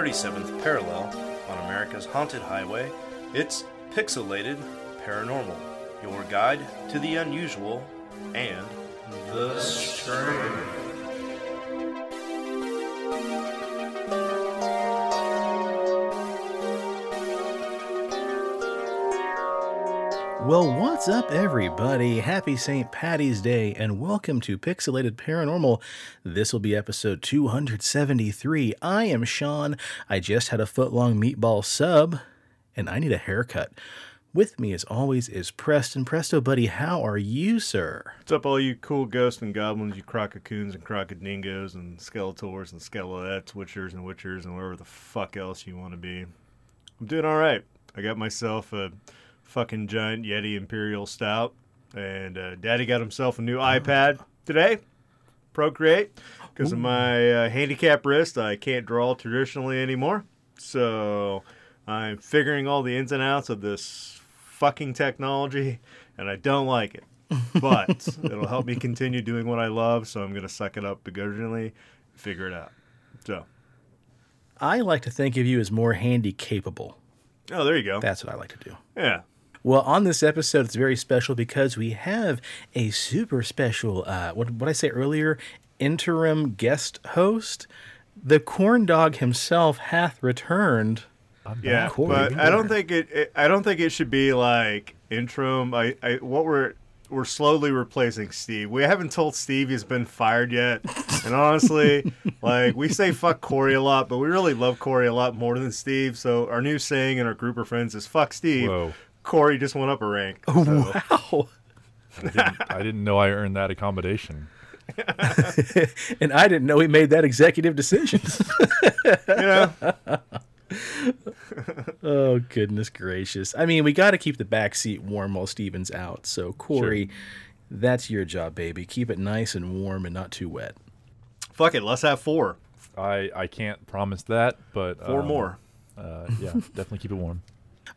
37th parallel on America's haunted highway, it's Pixelated Paranormal, your guide to the unusual and the strange. Well, what's up, everybody? Happy St. Patty's Day, and welcome to Pixelated Paranormal. This will be episode 273. I am Shawn. I just had a foot long meatball sub, and I need a haircut. With me, as always, is Preston. Presto, buddy, how are you, sir? What's up, all you cool ghosts and goblins, you crococoons and crocodingos and skeletors and skelettes, witchers and witchers, and whatever the fuck else you want to be? I'm doing all right. I got myself a fucking giant Yeti Imperial Stout, and uh, Daddy got himself a new iPad today, Procreate, because of my uh, handicap wrist. I can't draw traditionally anymore, so I'm figuring all the ins and outs of this fucking technology, and I don't like it. But it'll help me continue doing what I love, so I'm gonna suck it up begrudgingly, and figure it out. So, I like to think of you as more handy capable. oh, there you go. That's what I like to do. Yeah. Well, on this episode, it's very special because we have a super special, uh, what what I say earlier, interim guest host. The corn dog himself hath returned. Yeah, Cory but I don't think it, it. I don't think it should be like interim. I, I. What we're we're slowly replacing Steve. We haven't told Steve he's been fired yet. And honestly, like we say fuck Cory a lot, but we really love Cory a lot more than Steve. So our new saying in our group of friends is fuck Steve. Whoa. Cory just went up a rank. Oh, So, wow. I didn't, I didn't know I earned that accommodation. and I didn't know he made that executive decision. you know, oh, goodness gracious. I mean, we got to keep the back seat warm while Steven's out. So, Cory, that's your job, baby. Keep it nice and warm and not too wet. fuck it. Let's have four. I, I can't promise that, but Four um, more. Uh, yeah, definitely keep it warm.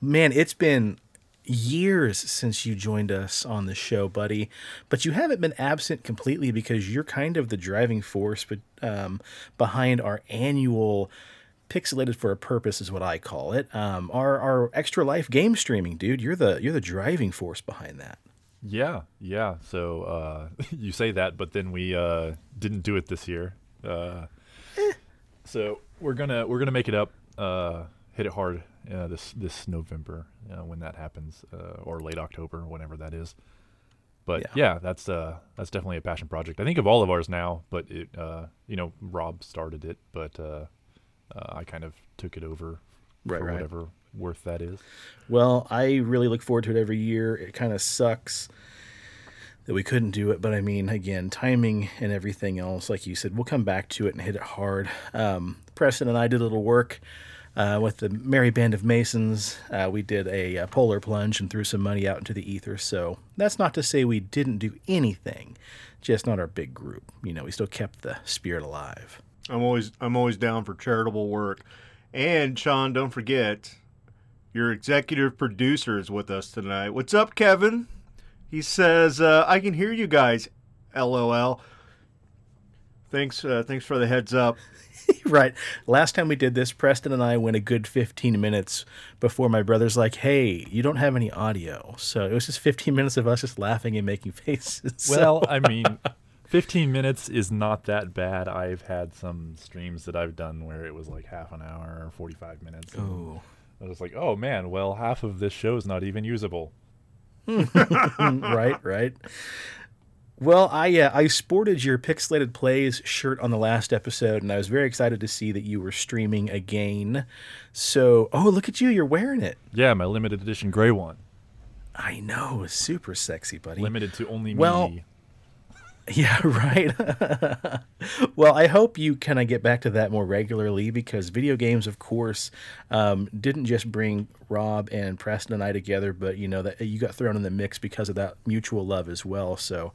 Man, it's been years since you joined us on the show, buddy. But you haven't been absent completely because you're kind of the driving force but, um, behind our annual pixelated for a purpose is what I call it. Um, our our extra life game streaming, dude. You're the you're the driving force behind that. Yeah, yeah. So uh, you say that, but then we uh, didn't do it this year. Uh, so we're gonna we're gonna make it up. Uh, hit it hard uh, this this November uh, when that happens, uh, or late October, whenever that is. But Yeah. yeah, that's uh that's definitely a passion project. I think of all of ours now, but it uh you know Rob started it, but uh, uh I kind of took it over Right, for right. whatever worth that is. Well, I really look forward to it every year. It kind of sucks that we couldn't do it, but I mean, again, timing and everything else, like you said, we'll come back to it and hit it hard. Um, Preston and I did a little work uh, with the Merry Band of Masons. Uh, we did a, uh polar plunge and threw some money out into the ether. So that's not to say we didn't do anything, just not our big group. You know, we still kept the spirit alive. I'm always I'm always down for charitable work. And Shawn, don't forget, your executive producer is with us tonight. What's up, Kevin? He says, uh, "I can hear you guys." LOL. Thanks, uh, thanks for the heads up. right. Last time we did this, Preston and I went a good 15 minutes before my brother's like, hey, you don't have any audio. So it was just 15 minutes of us just laughing and making faces. So- Well, I mean, 15 minutes is not that bad. I've had some streams that I've done where it was like half an hour or 45 minutes. and oh. I was like, oh man, well, half of this show is not even usable. right, right. Well, I uh, I sported your Pixelated Plays shirt on the last episode, and I was very excited to see that you were streaming again. So, oh, look at you, you're wearing it. Yeah, my limited edition gray one. I know, super sexy, buddy. Limited to only Well, me. Yeah, right. well, I hope you kind of get back to that more regularly because video games, of course, um, didn't just bring Rob and Preston and I together, but you know that you got thrown in the mix because of that mutual love as well. So,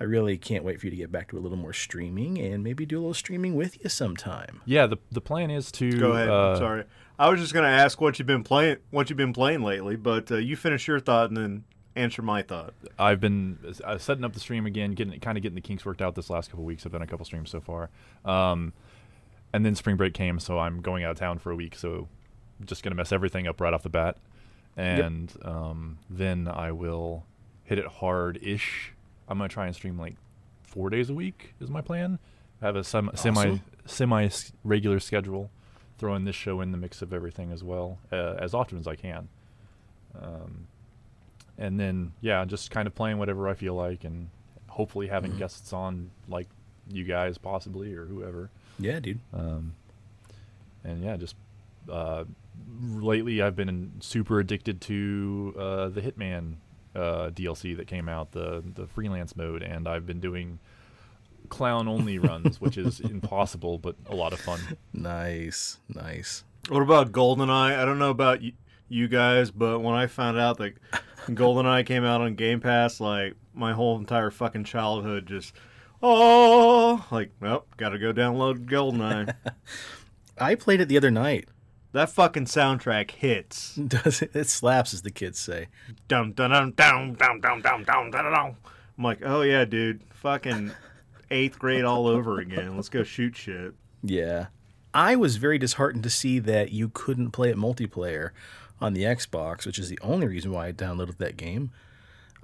I really can't wait for you to get back to a little more streaming and maybe do a little streaming with you sometime. Yeah, the the plan is to Go ahead. uh, I'm sorry. I was just gonna ask what you've been playing, what you've been playing lately, but uh, you finish your thought and then answer my thought. I've been uh, setting up the stream again, getting kind of getting the kinks worked out this last couple weeks. I've done a couple streams so far. Um, and then spring break came, so I'm going out of town for a week. So I'm just gonna mess everything up right off the bat, and um, then I will hit it hard ish. I'm gonna try and stream like four days a week is my plan. Have a sem- semi Awesome. semi regular schedule, throwing this show in the mix of everything as well uh, as often as I can. Um, and then yeah, just kind of playing whatever I feel like, and hopefully having Mhm. guests on like you guys possibly or whoever. Yeah, dude. Um, and yeah, just uh, lately I've been super addicted to uh, the Hitman uh, DLC that came out, the the freelance mode, and I've been doing clown only runs, which is impossible but a lot of fun. Nice, nice. What about GoldenEye? I don't know about y- you guys, but when I found out that GoldenEye came out on Game Pass, like my whole entire fucking childhood just, oh, like, well, gotta go download GoldenEye. I played it the other night. that fucking soundtrack hits. Does it? It slaps, as the kids say. Dum dum dum dum dum dum dum dum dum dum. I'm like, oh yeah, dude, fucking eighth grade all over again. Let's go shoot shit. Yeah. I was very disheartened to see that you couldn't play it multiplayer on the Xbox, which is the only reason why I downloaded that game.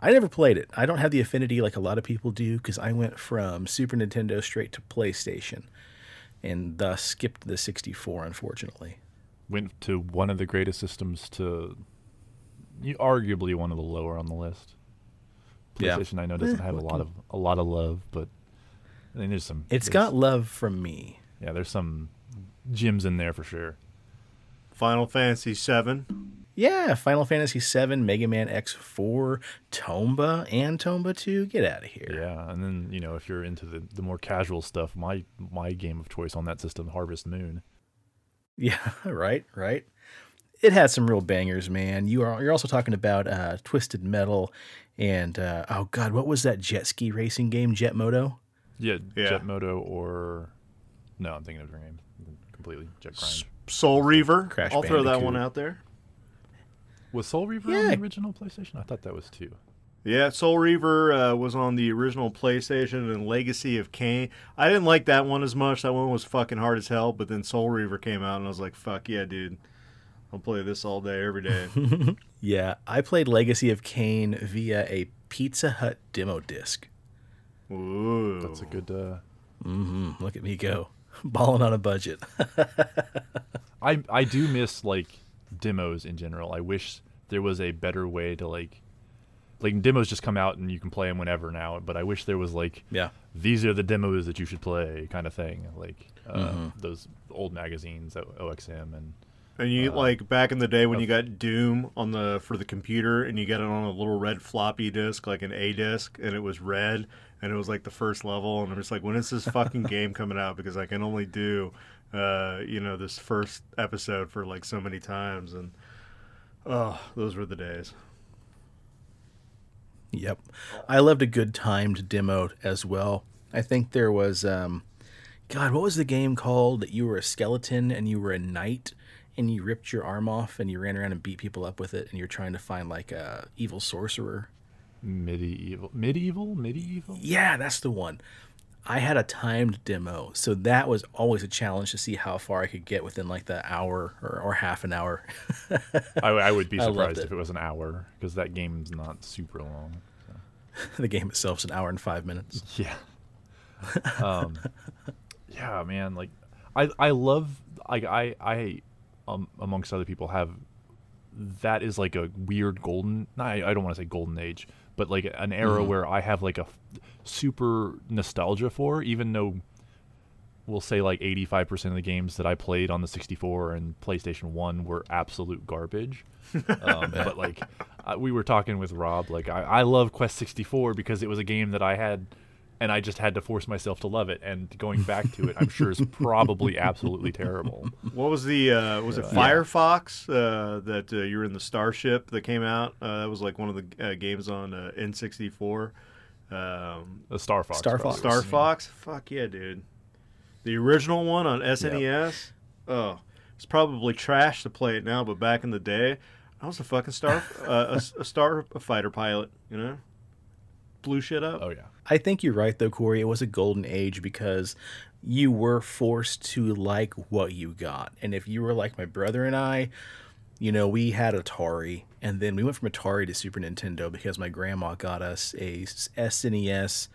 I never played it. I don't have the affinity like a lot of people do because I went from Super Nintendo straight to PlayStation and thus skipped the 64, unfortunately. Went to one of the greatest systems to, you arguably one of the lower on the list. Yeah. PlayStation I know doesn't Eh, have a lot of a lot of love, but I mean, there's some. It's there's- got love from me. yeah, there's some gems in there for sure. Final Fantasy VII. Yeah, Final Fantasy VII, Mega Man X4, Tomba, and Tomba 2. Get out of here. Yeah, and then you know if you're into the, the more casual stuff, my my game of choice on that system, Harvest Moon. Yeah, right, right. It had some real bangers, man. You are you're also talking about uh, Twisted Metal and uh, oh god, what was that jet ski racing game, Jet Moto? Yeah, Yeah. Jet Moto or no, I'm thinking of the name completely. Jet Grind. Soul Reaver. Crash I'll throw that one out there. Was Soul Reaver on the original PlayStation? I thought that was two. Yeah, Soul Reaver uh, was on the original PlayStation and Legacy of Kain. I didn't like that one as much. That one was fucking hard as hell. But then Soul Reaver came out, and I was like, "Fuck yeah, dude! I'll play this all day, every day." Yeah, I played Legacy of Kain via a Pizza Hut demo disc. Ooh, That's a good. Uh, hmm Look at me go, balling on a budget. I I do miss like demos in general. I wish there was a better way to like. Like demos just come out and you can play them whenever now, but I wish there was like yeah, these are the demos that you should play kind of thing like uh, Mhm. those old magazines O- oxm and And you like back in the day when you got Doom on the for the computer, and you got it on a little red floppy disk, like an A disk, and it was red, and it was like the first level, and I'm just like, when is this fucking game coming out? Because I can only do, uh, you know, this first episode for like so many times, and oh, those were the days. Yep. I loved a good timed demo as well. I think there was um God, what was the game called that you were a skeleton and you were a knight and you ripped your arm off and you ran around and beat people up with it and you're trying to find like a evil sorcerer. Medieval MediEvil MediEvil Yeah, that's the one. I had a timed demo, so that was always a challenge to see how far I could get within like the hour or, or half an hour. I, I would be surprised it. if it was an hour because that game's not super long the game itself's an hour and five minutes. yeah um yeah man like i i love like i i um, amongst other people have that is like a weird golden I, I don't want to say golden age but like an era where i have like a f- super nostalgia for even though we'll say like 85% of the games that i played on the 64 and playstation 1 were absolute garbage. Um, but like uh, we were talking with rob like I, I love quest 64 because it was a game that i had and i just had to force myself to love it and going back to it i'm sure is probably absolutely terrible What was the uh, was it Firefox uh, that uh, you were in the starship that came out? Uh, that was like one of the uh, games on uh, N64. Um, the star fox Star. Fox. Star Fox? Fuck yeah, dude. The original one on SNES? Oh, it's probably trash to play it now, but back in the day, I was a fucking star uh, a, a star fighter pilot, you know? Blew shit up. oh yeah I think you're right though, Cory. It was a golden age because you were forced to like what you got. And if you were like my brother and I, you know, we had Atari, and then we went from Atari to Super Nintendo because my grandma got us a SNES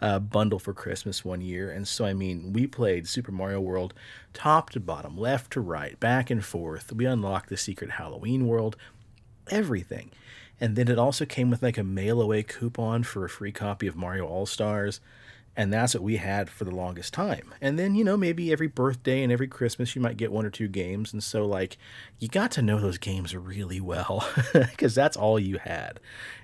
uh, bundle for Christmas one year. And so, I mean, we played Super Mario World top to bottom, left to right, back and forth. We unlocked the secret Halloween world, everything. And then it also came with like a mail away coupon for a free copy of Mario All Stars. And that's what we had for the longest time. And then, you know, maybe every birthday and every Christmas you might get one or two games. And so, like, you got to know those games really well because that's all you had.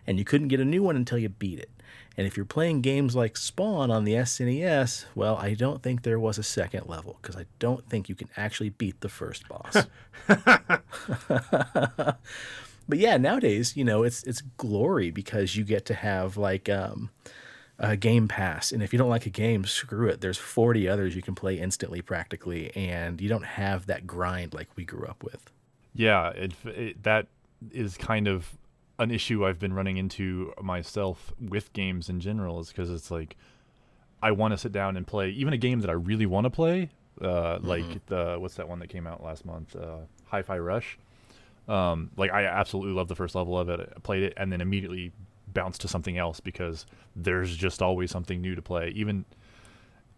And you couldn't get a new one until you beat it. And if you're playing games like Spawn on the SNES, well, I don't think there was a second level because I don't think you can actually beat the first boss. but yeah, nowadays, you know, it's it's glory because you get to have like um, a Game Pass, and if you don't like a game, screw it. There's 40 others you can play instantly, practically, and you don't have that grind like we grew up with. Yeah, it, it, that is kind of an issue I've been running into myself with games in general. Is because it's like I want to sit down and play even a game that I really want to play, uh, mm-hmm. like the what's that one that came out last month, uh, Hi-Fi Rush. Um, like I absolutely love the first level of it. I played it and then immediately bounced to something else because there's just always something new to play. Even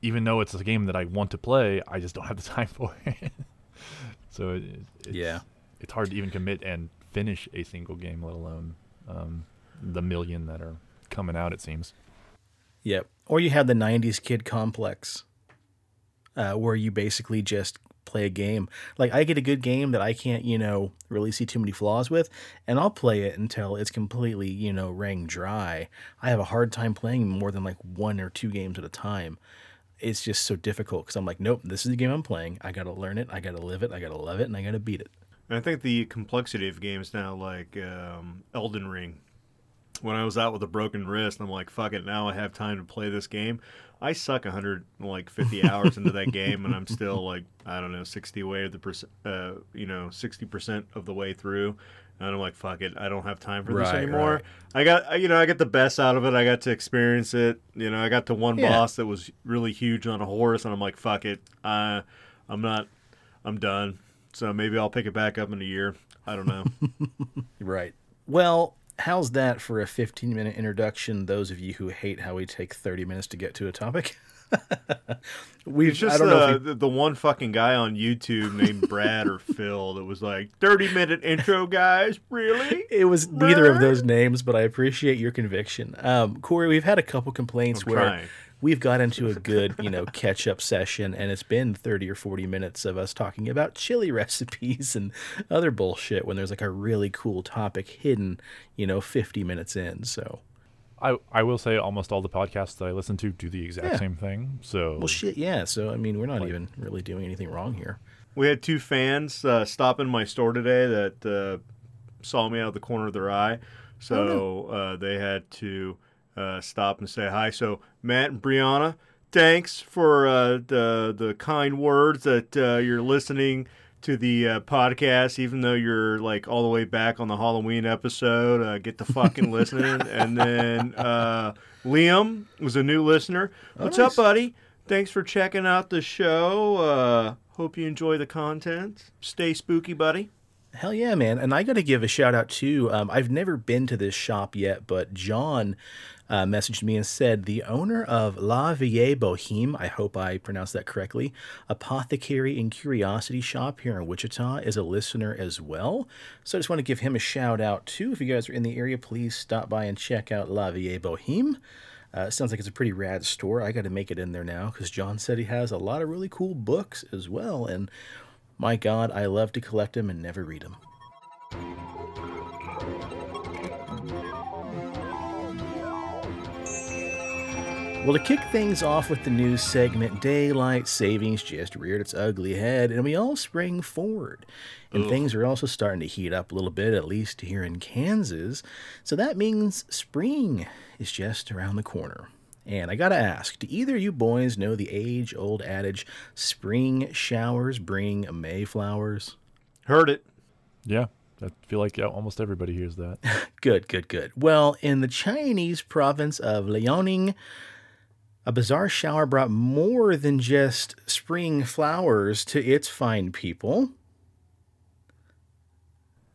even though it's a game that I want to play, I just don't have the time for it. so it, it's, yeah, it's hard to even commit and finish a single game, let alone um, the million that are coming out. It seems. Yep. Or you had the '90s kid complex, uh, where you basically just play a game. Like I get a good game that I can't, you know, really see too many flaws with, and I'll play it until it's completely, you know, wring dry. I have a hard time playing more than like one or two games at a time. It's just so difficult because I'm like, nope, this is the game I'm playing. I got to learn it. I got to live it. I got to love it, and I got to beat it. And I think the complexity of games now, like um, Elden Ring, when I was out with a broken wrist, I'm like, fuck it, now I have time to play this game. I suck 100 like 50 hours into that game, and I'm still like I don't know 60 way of the percent, uh, you know 60 percent of the way through. And I'm like, fuck it, I don't have time for this anymore. Right. I got, you know, I got the best out of it. I got to experience it. You know, I got to one yeah. boss that was really huge on a horse, and I'm like, fuck it, uh, I'm not, I'm done. So maybe I'll pick it back up in a year. I don't know. right. Well, how's that for a 15 minute introduction? Those of you who hate how we take 30 minutes to get to a topic. We've it's just the, we... the one fucking guy on YouTube named Brad or Phil that was like 30 minute intro guys. Really? It was Brad? neither of those names, but I appreciate your conviction. Um, Cory, we've had a couple complaints I'm where trying we've got into a good, you know, catch up session, and it's been 30 or 40 minutes of us talking about chili recipes and other bullshit when there's like a really cool topic hidden, you know, 50 minutes in. So. I, I will say almost all the podcasts that I listen to do the exact yeah. same thing. So well, shit, yeah. So I mean, we're not like, even really doing anything wrong here. We had two fans uh, stop in my store today that uh, saw me out of the corner of their eye, so oh, no. uh, they had to uh, stop and say hi. So Matt and Brianna, thanks for uh, the the kind words that uh, you're listening to the uh, podcast, even though you're like all the way back on the Halloween episode. Uh, get the fucking listening. And then uh, Liam was a new listener. What's nice. up, buddy? Thanks for checking out the show. hope you enjoy the content. Stay spooky, buddy. Hell yeah, man. And I got to give a shout out too. Um, I've never been to this shop yet, but John uh, messaged me and said the owner of La Vieille Boheme, I hope I pronounced that correctly, apothecary and curiosity shop here in Wichita, is a listener as well. So I just want to give him a shout out too. If you guys are in the area, please stop by and check out La Vieille Boheme. Uh, sounds like it's a pretty rad store. I got to make it in there now because John said he has a lot of really cool books as well. And my God, I love to collect them and never read them. Well, to kick things off with the news segment, daylight savings just reared its ugly head, and we all spring forward. And Ugh. things are also starting to heat up a little bit, at least here in Kansas. So that means spring is just around the corner. And I gotta ask, do either of you boys know the age old adage, spring showers bring Mayflowers? Heard it. Yeah. I feel like yeah, almost everybody hears that. good, good, good. Well, in the Chinese province of Liaoning, A bizarre shower brought more than just spring flowers to its fine people.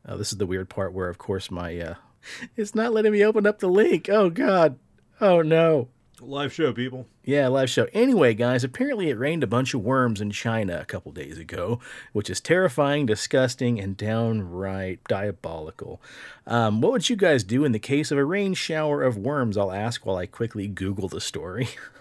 Oh, this is the weird part where, of course, my uh, it's not letting me open up the link. Oh God. Oh no. Live show, people. Yeah, live show. Anyway, guys, apparently it rained a bunch of worms in China a couple days ago, which is terrifying, disgusting, and downright diabolical. Um, what would you guys do in the case of a rain shower of worms? I'll ask while I quickly Google the story.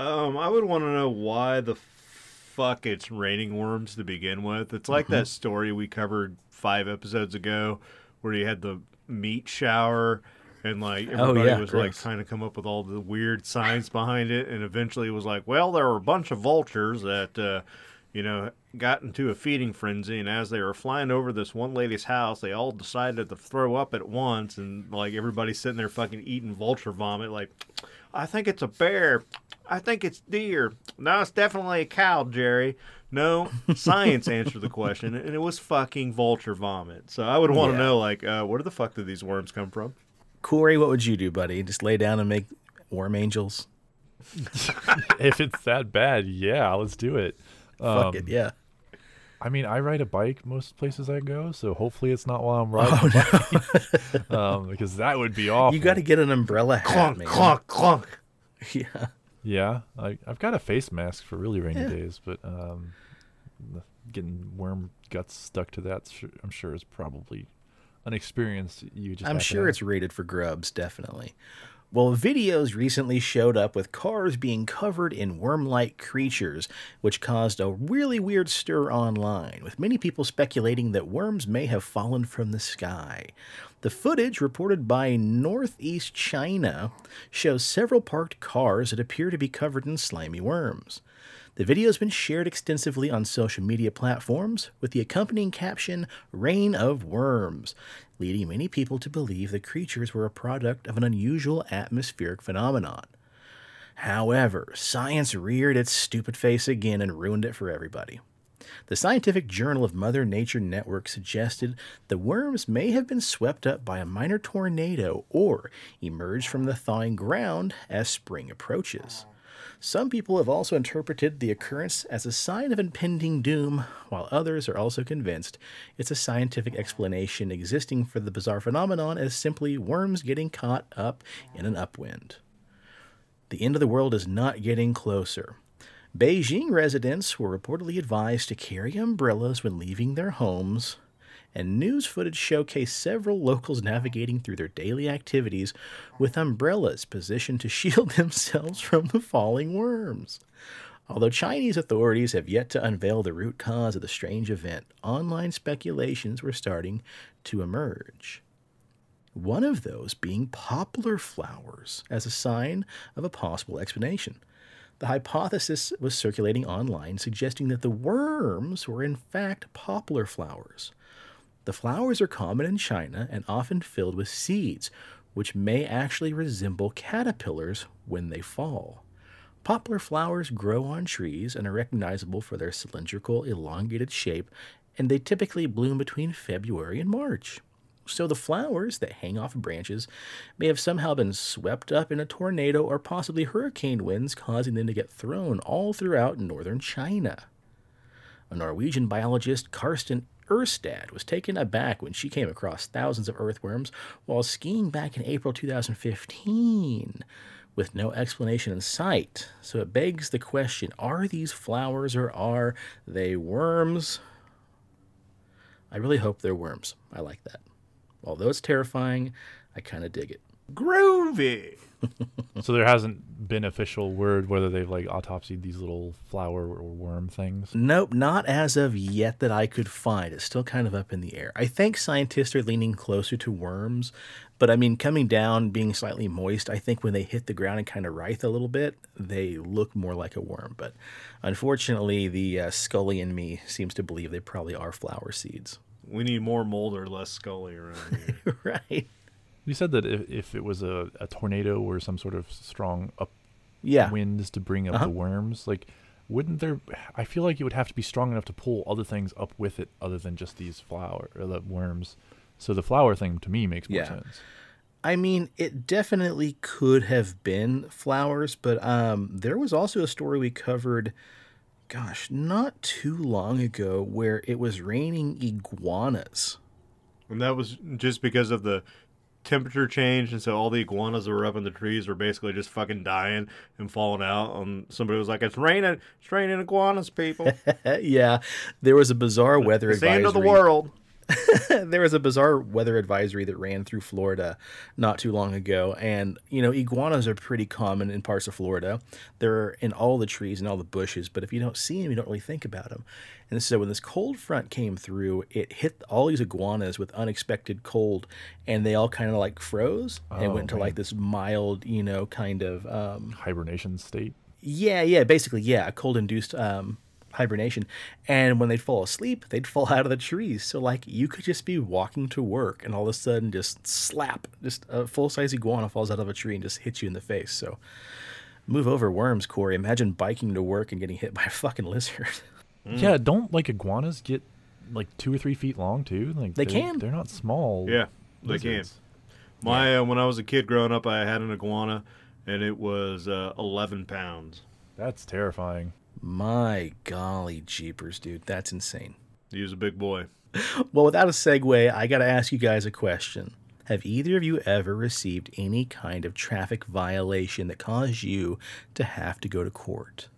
Um, I would want to know why the fuck it's raining worms to begin with. It's like that story we covered five episodes ago, where you had the meat shower, and like everybody yeah, was like trying to come up with all the weird science behind it, and eventually it was like, well, there were a bunch of vultures that, uh, you know, got into a feeding frenzy, and as they were flying over this one lady's house, they all decided to throw up at once, and like everybody's sitting there fucking eating vulture vomit, like. I think it's a bear. I think it's deer. No, it's definitely a cow, Jerry. No, science answered the question, and it was fucking vulture vomit. So I would want to Yeah. know, like, uh, where the fuck did these worms come from? Cory, what would you do, buddy? Just lay down and make worm angels? if it's that bad, yeah, let's do it. Fuck Um, it, yeah. I mean, I ride a bike most places I go, so hopefully it's not while I'm riding. um, because that would be awful. Oh, You got to get an umbrella hat, Clunk, man. clunk, clunk. Yeah. Yeah, I, I've got a face mask for really rainy days, but um, getting worm guts stuck to that, I'm sure is probably an experience you just. I'm sure it's rated for grubs, definitely. Well, videos recently showed up with cars being covered in worm like creatures, which caused a really weird stir online, with many people speculating that worms may have fallen from the sky. The footage, reported by Northeast China, shows several parked cars that appear to be covered in slimy worms. The video has been shared extensively on social media platforms with the accompanying caption, Rain of Worms, leading many people to believe the creatures were a product of an unusual atmospheric phenomenon. However, science reared its stupid face again and ruined it for everybody. The Scientific Journal of Mother Nature Network suggested the worms may have been swept up by a minor tornado or emerged from the thawing ground as spring approaches. Some people have also interpreted the occurrence as a sign of impending doom, while others are also convinced it's a scientific explanation existing for the bizarre phenomenon as simply worms getting caught up in an upwind. The end of the world is not getting closer. Beijing residents were reportedly advised to carry umbrellas when leaving their homes, and news footage showcased several locals navigating through their daily activities with umbrellas positioned to shield themselves from the falling worms. Although Chinese authorities have yet to unveil the root cause of the strange event, online speculations were starting to emerge. One of those being poplar flowers as a sign of a possible explanation. The hypothesis was circulating online, suggesting that the worms were in fact poplar flowers. The flowers are common in China and often filled with seeds, which may actually resemble caterpillars when they fall. Poplar flowers grow on trees and are recognizable for their cylindrical, elongated shape, and they typically bloom between February and March. So the flowers that hang off branches may have somehow been swept up in a tornado or possibly hurricane winds, causing them to get thrown all throughout northern China. A Norwegian biologist, Karsten Erstad, was taken aback when she came across thousands of earthworms while skiing back in April 2015 with no explanation in sight. So it begs the question are these flowers or are they worms? I really hope they're worms. I like that. Although it's terrifying, I kind of dig it. Groovy. So there hasn't been official word whether they've like autopsied these little flower or worm things. Nope, not as of yet that I could find. It's still kind of up in the air. I think scientists are leaning closer to worms, but I mean, coming down, being slightly moist, I think when they hit the ground and kind of writhe a little bit, they look more like a worm. But unfortunately, the uh, Scully in me seems to believe they probably are flower seeds. We need more Mulder less Scully around here. right. You said that if, if it was a, a tornado or some sort of strong up Yeah. winds to bring up Uh-huh. the worms, like wouldn't there? I feel like it would have to be strong enough to pull other things up with it, other than just these flower or the worms. So the flower thing to me makes more Yeah. sense. I mean, it definitely could have been flowers, but um, there was also a story we covered, gosh, not too long ago, where it was raining iguanas. And that was just because of the temperature changed, and so all the iguanas that were up in the trees were basically just fucking dying and falling out. And somebody was like, "It's raining! It's raining iguanas, people! yeah, there was a bizarre weather It's the end of the world." there was a bizarre weather advisory that ran through Florida not too long ago. And, you know, iguanas are pretty common in parts of Florida. They're in all the trees and all the bushes, but if you don't see them, you don't really think about them. And so when this cold front came through, it hit all these iguanas with unexpected cold, and they all kind of like froze and Oh, went to like this mild, you know, kind of um, Hibernation state. yeah, yeah, basically, yeah, cold induced um, hibernation. And when they'd fall asleep, they'd fall out of the trees. So, like, you could just be walking to work and all of a sudden just slap, just a full size iguana falls out of a tree and just hits you in the face. So, move over worms, Cory. Imagine biking to work and getting hit by a fucking lizard. Yeah, don't like iguanas get like two or three feet long too? Like They they're- can. They're not small. Yeah, they can. lizards. My uh, when I was a kid growing up, I had an iguana, and it was uh, 11 pounds. That's terrifying. My golly jeepers, dude. That's insane. He was a big boy. Well, without a segue, I got to ask you guys a question. Have either of you ever received any kind of traffic violation that caused you to have to go to court?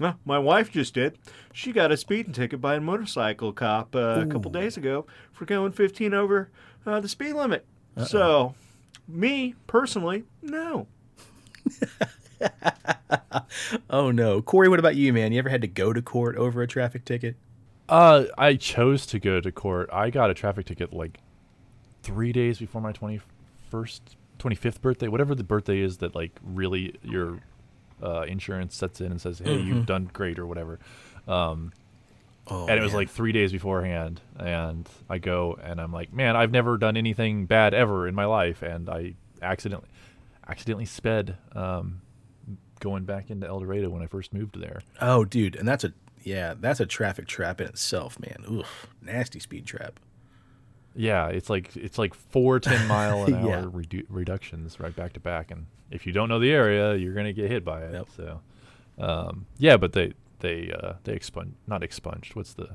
Well, my wife just did. She got a speeding ticket by a motorcycle cop uh, a couple days ago for going 15 over uh, the speed limit. So, me personally, no. Oh no, Cory, what about you, man? You ever had to go to court over a traffic ticket? Uh, I chose to go to court. I got a traffic ticket like three days before my twenty first, twenty fifth birthday, whatever the birthday is that like really your uh, insurance sets in and says, "Hey, you've done great" or whatever. Um, Oh, and it was man. like three days beforehand, and I go and I'm like, "Man, I've never done anything bad ever in my life," and I accidentally, accidentally sped um, going back into El Dorado when I first moved there. oh, dude, and that's a yeah, that's a traffic trap in itself, man. Oof, nasty speed trap. Yeah, it's like it's like four ten mile an hour Yeah. redu- reductions right back to back, and if you don't know the area, you're gonna get hit by it. Yep. So, um, yeah, but they they uh, they expunged not expunged. What's the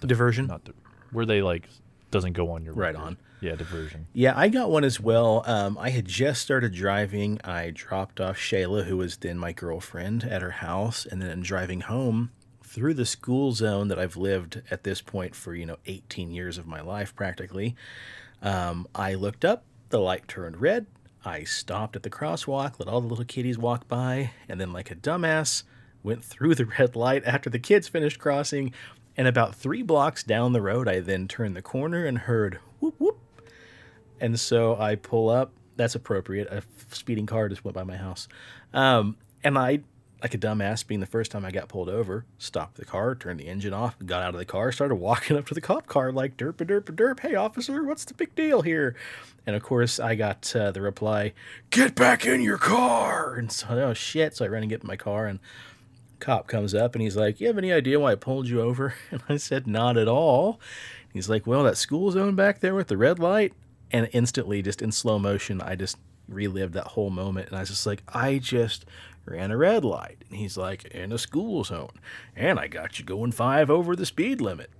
Diversion. not the, where they like doesn't go on your Right record. on. Yeah, diversion. Yeah, I got one as well. Um, I had just started driving. I dropped off Shayla, who was then my girlfriend, at her house, and then driving home through the school zone that I've lived at this point for you know 18 years of my life practically. Um, I looked up, the light turned red. I stopped at the crosswalk, let all the little kiddies walk by, and then, like a dumbass, went through the red light after the kids finished crossing. And about three blocks down the road, I then turned the corner and heard whoop whoop. And so I pull up. That's appropriate. A speeding car just went by my house. Um, and I, like a dumbass, being the first time I got pulled over, stopped the car, turned the engine off, got out of the car, started walking up to the cop car like derp a derp a derp. Hey, officer, what's the big deal here? And of course, I got uh, the reply, "Get back in your car." And so, oh shit! So I ran and get in my car, and cop comes up and he's like, "You have any idea why I pulled you over?" And I said, "Not at all." He's like, "Well, that school zone back there with the red light." And instantly, just in slow motion, I just relived that whole moment, and I was just like, "I just ran a red light." And he's like, "In a school zone, and I got you going five over the speed limit."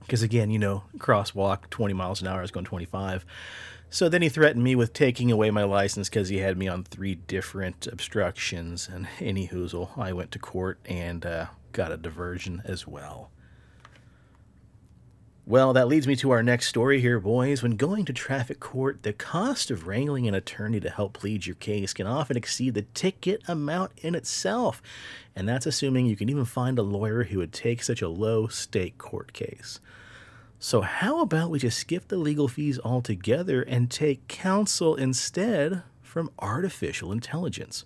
Because again, you know, crosswalk, 20 miles an hour, I was going 25. So then he threatened me with taking away my license because he had me on three different obstructions. And any hoozle, I went to court and uh, got a diversion as well. Well, that leads me to our next story here, boys. When going to traffic court, the cost of wrangling an attorney to help plead your case can often exceed the ticket amount in itself. And that's assuming you can even find a lawyer who would take such a low stake court case. So, how about we just skip the legal fees altogether and take counsel instead from artificial intelligence?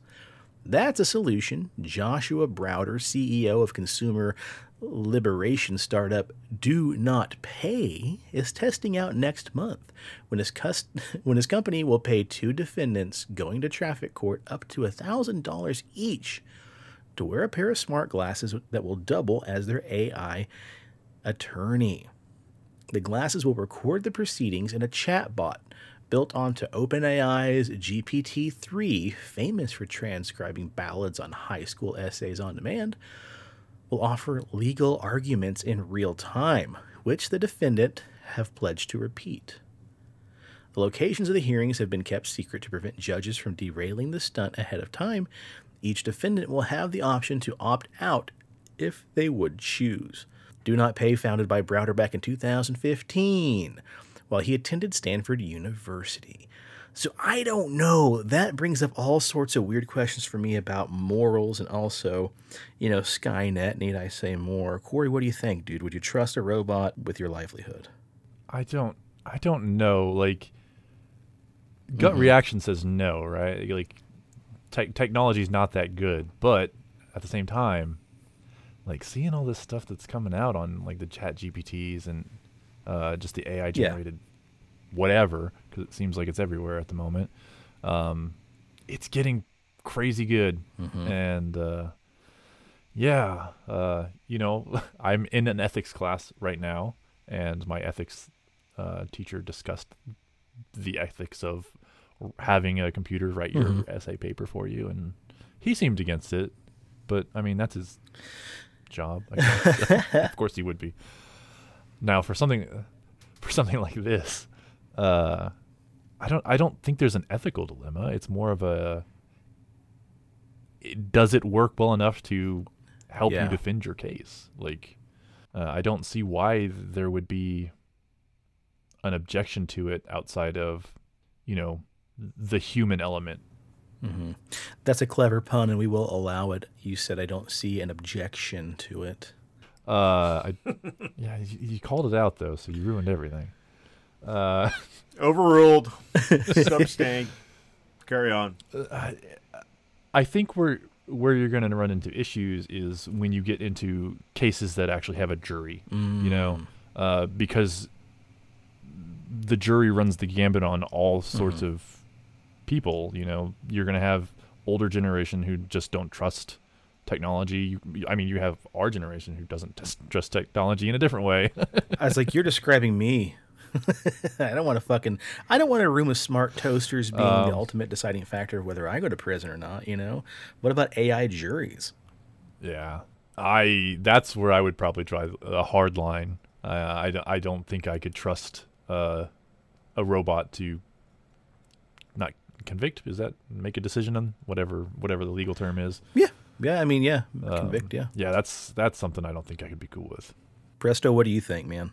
That's a solution Joshua Browder, CEO of consumer liberation startup DoNotPay, is testing out next month when his, cus- when his company will pay two defendants going to traffic court up to $1,000 each to wear a pair of smart glasses that will double as their AI attorney. The glasses will record the proceedings in a chatbot built onto OpenAI's GPT 3, famous for transcribing ballads on high school essays on demand, will offer legal arguments in real time, which the defendant have pledged to repeat. The locations of the hearings have been kept secret to prevent judges from derailing the stunt ahead of time. Each defendant will have the option to opt out if they would choose. DoNotPay, founded by Browder back in 2015, while he attended Stanford University. So I don't know. That brings up all sorts of weird questions for me about morals and also, you know, Skynet. Need I say more? Cory, what do you think, dude? Would you trust a robot with your livelihood? I don't. I don't know. Like, gut reaction says no, right? Like, te- technology is not that good, but at the same time, like seeing all this stuff that's coming out on like the Chat GPTs and uh, just the AI generated whatever, because it seems like it's everywhere at the moment. Um, it's getting crazy good, and uh, yeah, uh, you know, I'm in an ethics class right now, and my ethics uh, teacher discussed the ethics of having a computer write your essay paper for you, and he seemed against it. But I mean, that's his job. I guess. of course, he would be. Now, for something, for something like this, uh, I don't, I don't think there's an ethical dilemma. It's more of a, it- does it work well enough to help Yeah. you defend your case? Like, uh, I don't see why there would be an objection to it outside of, you know, the human element. That's a clever pun, and we will allow it. You said I don't see an objection to it. Uh, I, yeah, you, you called it out though, so you ruined everything. Uh, Overruled. Substank. Carry on. I think where where you're going to run into issues is when you get into cases that actually have a jury. You know, uh, because the jury runs the gambit on all sorts of people. You know, you're going to have older generation who just don't trust technology. You- I mean, you have our generation who doesn't just trust technology in a different way. I was like, you're describing me. I don't want to fucking. I don't want a room of smart toasters being the ultimate deciding factor of whether I go to prison or not. You know, what about AI juries? Yeah, I that's where I would probably draw a hard line. Uh, I, I don't think I could trust uh, a robot to not convict. Is that make a decision on whatever whatever the legal term is? Yeah, yeah. I mean, yeah, Um, convict. Yeah. Yeah, that's that's something I don't think I could be cool with. Presto, what do you think, man?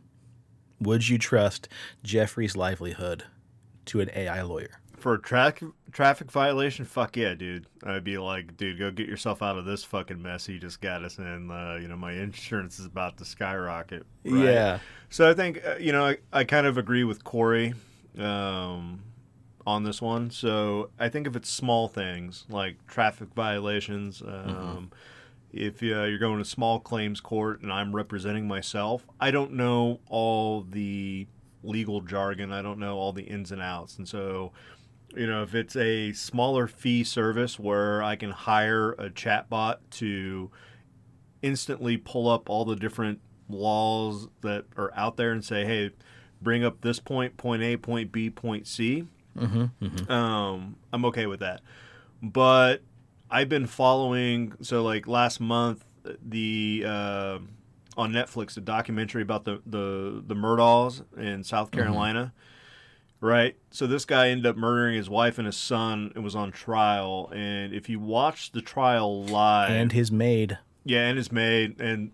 Would you trust Jeffrey's livelihood to an AI lawyer? For a track traffic violation, fuck yeah, dude. I'd be like, dude, go get yourself out of this fucking mess you just got us in. Uh, you know, my insurance is about to skyrocket. right? Yeah. So I think uh, you know I, I kind of agree with Cory um, on this one. So I think if it's small things like traffic violations, um, if uh, you're going to small claims court and I'm representing myself, I don't know all the legal jargon. I don't know all the ins and outs, and so. You know, if it's a smaller fee service where I can hire a chatbot to instantly pull up all the different laws that are out there and say, hey, bring up this point, point A, point B, point C. Um, I'm okay with that. But I've been following, so like last month, the uh, on Netflix, a documentary about the the the Murdaughs in South Carolina. Right. So this guy ended up murdering his wife and his son. It was on trial, and if you watch the trial live, And his maid. yeah, and his maid and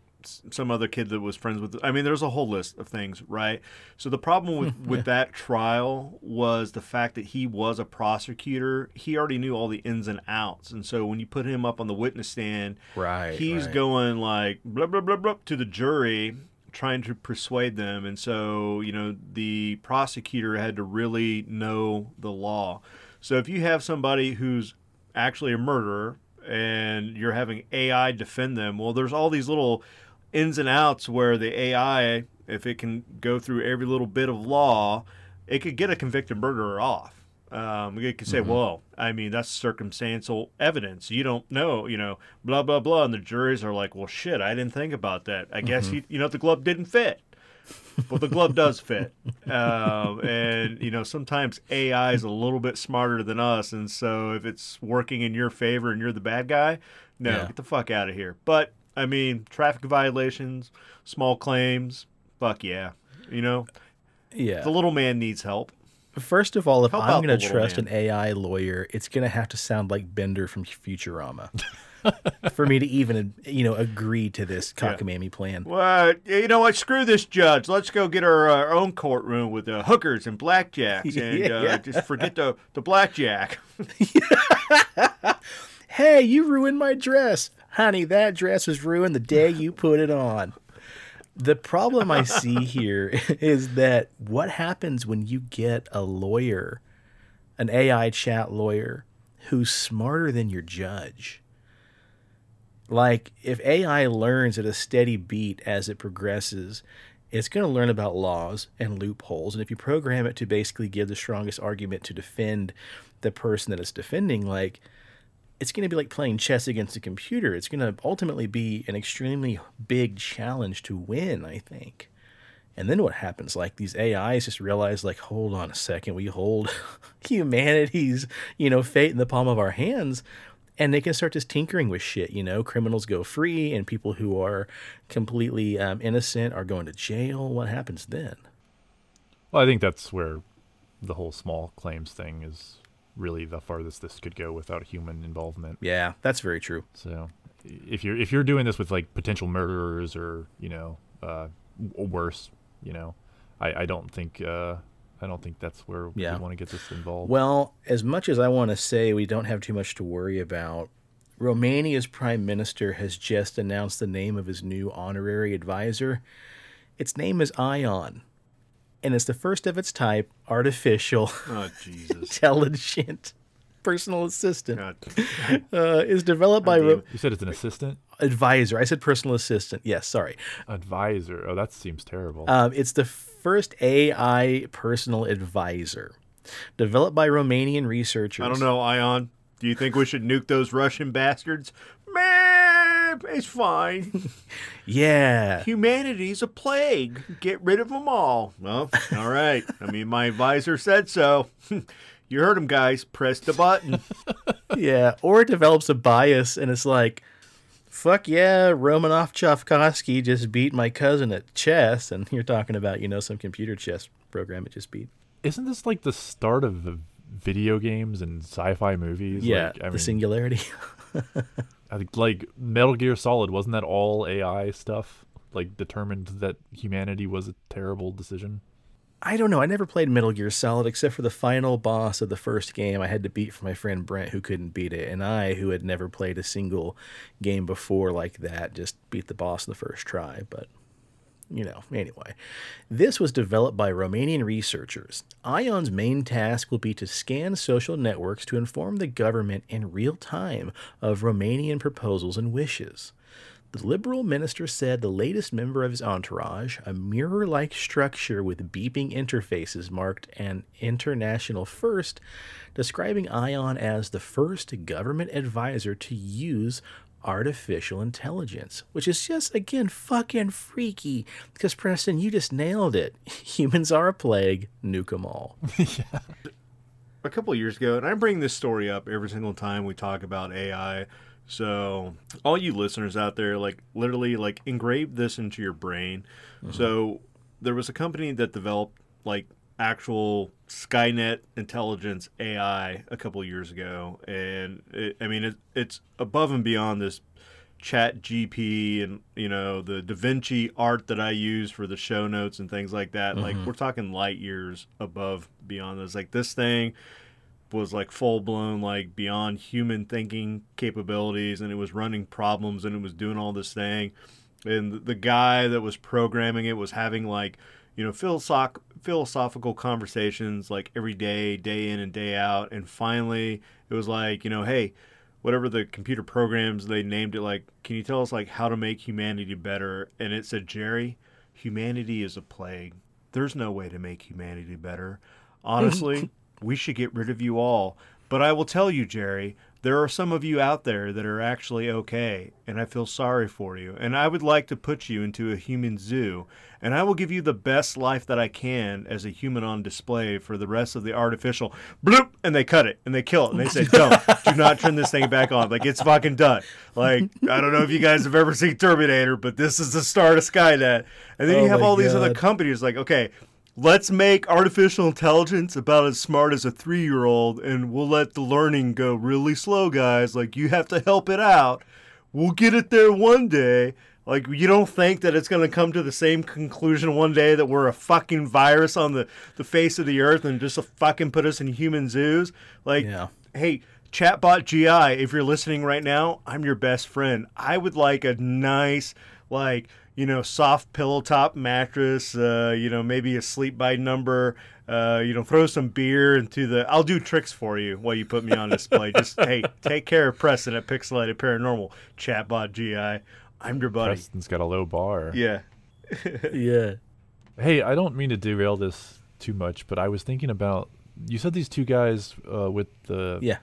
some other kid that was friends with. I mean, there's a whole list of things, right? So the problem with with that trial was the fact that he was a prosecutor. He already knew all the ins and outs, and so when you put him up on the witness stand, Right. he's right. going like blah blah blah blah to the jury trying to persuade them and so you know the prosecutor had to really know the law so if you have somebody who's actually a murderer and you're having AI defend them well there's all these little ins and outs where the AI if it can go through every little bit of law it could get a convicted murderer off um, it could say, well, I mean, that's circumstantial evidence. You don't know, you know, blah, blah, blah. And the juries are like, well, shit, I didn't think about that. I guess, he, you know, the glove didn't fit. Well, the glove does fit, um, and you know sometimes AI is a little bit smarter than us, and so if it's working in your favor and you're the bad guy, no, Yeah. get the fuck out of here. But I mean, traffic violations, small claims, fuck yeah, you know Yeah. the little man needs help. First of all, if Help I'm going to trust man. an AI lawyer, it's going to have to sound like Bender from Futurama for me to even, you know, agree to this Yeah. cockamamie plan. Well, you know what? Screw this judge. Let's go get our, our own courtroom with uh, hookers and blackjacks, and Yeah. uh, just forget the the blackjack. Hey, you ruined my dress. Honey, that dress was ruined the day you put it on. The problem I see here is that what happens when you get a lawyer, an AI chat lawyer, who's smarter than your judge? Like, if AI learns at a steady beat as it progresses, it's going to learn about laws and loopholes. And if you program it to basically give the strongest argument to defend the person that it's defending, like, it's going to be like playing chess against a computer. It's going to ultimately be an extremely big challenge to win, I think. And then what happens? Like these AIs just realize, like, hold on a second, we hold humanity's, you know, fate in the palm of our hands, and they can start just tinkering with shit. You know, criminals go free, and people who are completely um, innocent are going to jail. What happens then? Well, I think that's where the whole small claims thing is really the farthest this could go without human involvement. Yeah, that's very true. So if you're if you're doing this with like potential murderers or you know uh, worse, you know, I, I don't think uh, I don't think that's where Yeah. we want to get this involved. Well, as much as I want to say we don't have too much to worry about, Romania's prime minister has just announced the name of his new honorary advisor. Its name is Ion, and it's the first of its type artificial Oh Jesus! intelligent personal assistant. Uh, is developed by damn Ro- you said it's an assistant advisor. I said personal assistant. Yes, sorry. advisor. Oh, that seems terrible. Um, it's the first AI personal advisor. Developed by Romanian researchers. I don't know, Ion. Do you think we should nuke those Russian bastards? Man, it's fine. Yeah. Humanity's a plague. Get rid of them all. Well, all right. I mean, my advisor said so. you heard him, guys. Press the button. Yeah, or it develops a bias and it's like, fuck yeah, Romanov Chavkovsky just beat my cousin at chess. And you're talking about, you know, some computer chess program it just beat. Isn't this like the start of the video games and sci-fi movies? Yeah, like, I the mean, singularity. Like Metal Gear Solid wasn't that all AI stuff? Like determined that humanity was a terrible decision. I don't know. I never played Metal Gear Solid except for the final boss of the first game I had to beat for my friend Brent who couldn't beat it. And I, who had never played a single game before like that, just beat the boss in the first try. But, you know, anyway. This was developed by Romanian researchers. ION's main task will be to scan social networks to inform the government in real time of Romanian proposals and wishes. The liberal minister said the latest member of his entourage, a mirror like structure with beeping interfaces, marked an international first, describing ION as the first government advisor to use artificial intelligence, which is just, again, fucking freaky. Because, Preston, you just nailed it. Humans are a plague, nuke 'em all. yeah. a couple of years ago, and I bring this story up every single time we talk about AI. So, all you listeners out there, like literally, like engrave this into your brain. Mm-hmm. So, there was a company that developed like actual Skynet intelligence AI a couple of years ago, and it, I mean, it, it's above and beyond this chat gp and you know the da vinci art that i use for the show notes and things like that. Like mm-hmm. we're talking light years above beyond this. Like this thing was like full blown like beyond human thinking capabilities and it was running problems and it was doing all this thing. And the guy that was programming it was having like you know philosoph- philosophical conversations like every day day in and day out. And finally it was like you know hey whatever the computer programs they named it like can you tell us like how to make humanity better? And it said jerry humanity is a plague. There's no way to make humanity better. Honestly we should get rid of you all. But i will tell you jerry there are some of you out there that are actually okay, and I feel sorry for you. And I would like to put you into a human zoo, and I will give you the best life that I can as a human on display for the rest of the artificial. Bloop! And they cut it, and they kill it, and they say, don't, do not turn this thing back on. Like, it's fucking done. Like, I don't know if you guys have ever seen Terminator, but this is the start of Skynet. And then Oh you have all these other companies like, okay, let's make artificial intelligence about as smart as a three year old and we'll let the learning go really slow, guys. Like, you have to help it out. We'll get it there one day. Like, you don't think that it's going to come to the same conclusion one day that we're a fucking virus on the, the face of the earth and just fucking put us in human zoos? Like, Yeah. hey, Chatbot GI, if you're listening right now, I'm your best friend. I would like a nice, like, you know, soft pillow top mattress, uh, you know, maybe a sleep by number, uh, you know, throw some beer into the. I'll do tricks for you while you put me on display. Just, hey, take care of Preston at Pixelated Paranormal, Chatbot GI. I'm your buddy. Preston's got a low bar. Yeah. Yeah. Hey, I don't mean to derail this too much, but I was thinking about you said these two guys uh, with the Yeah.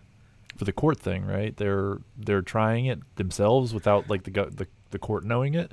for the court thing, right? They're they're trying it themselves without like the the the court knowing it.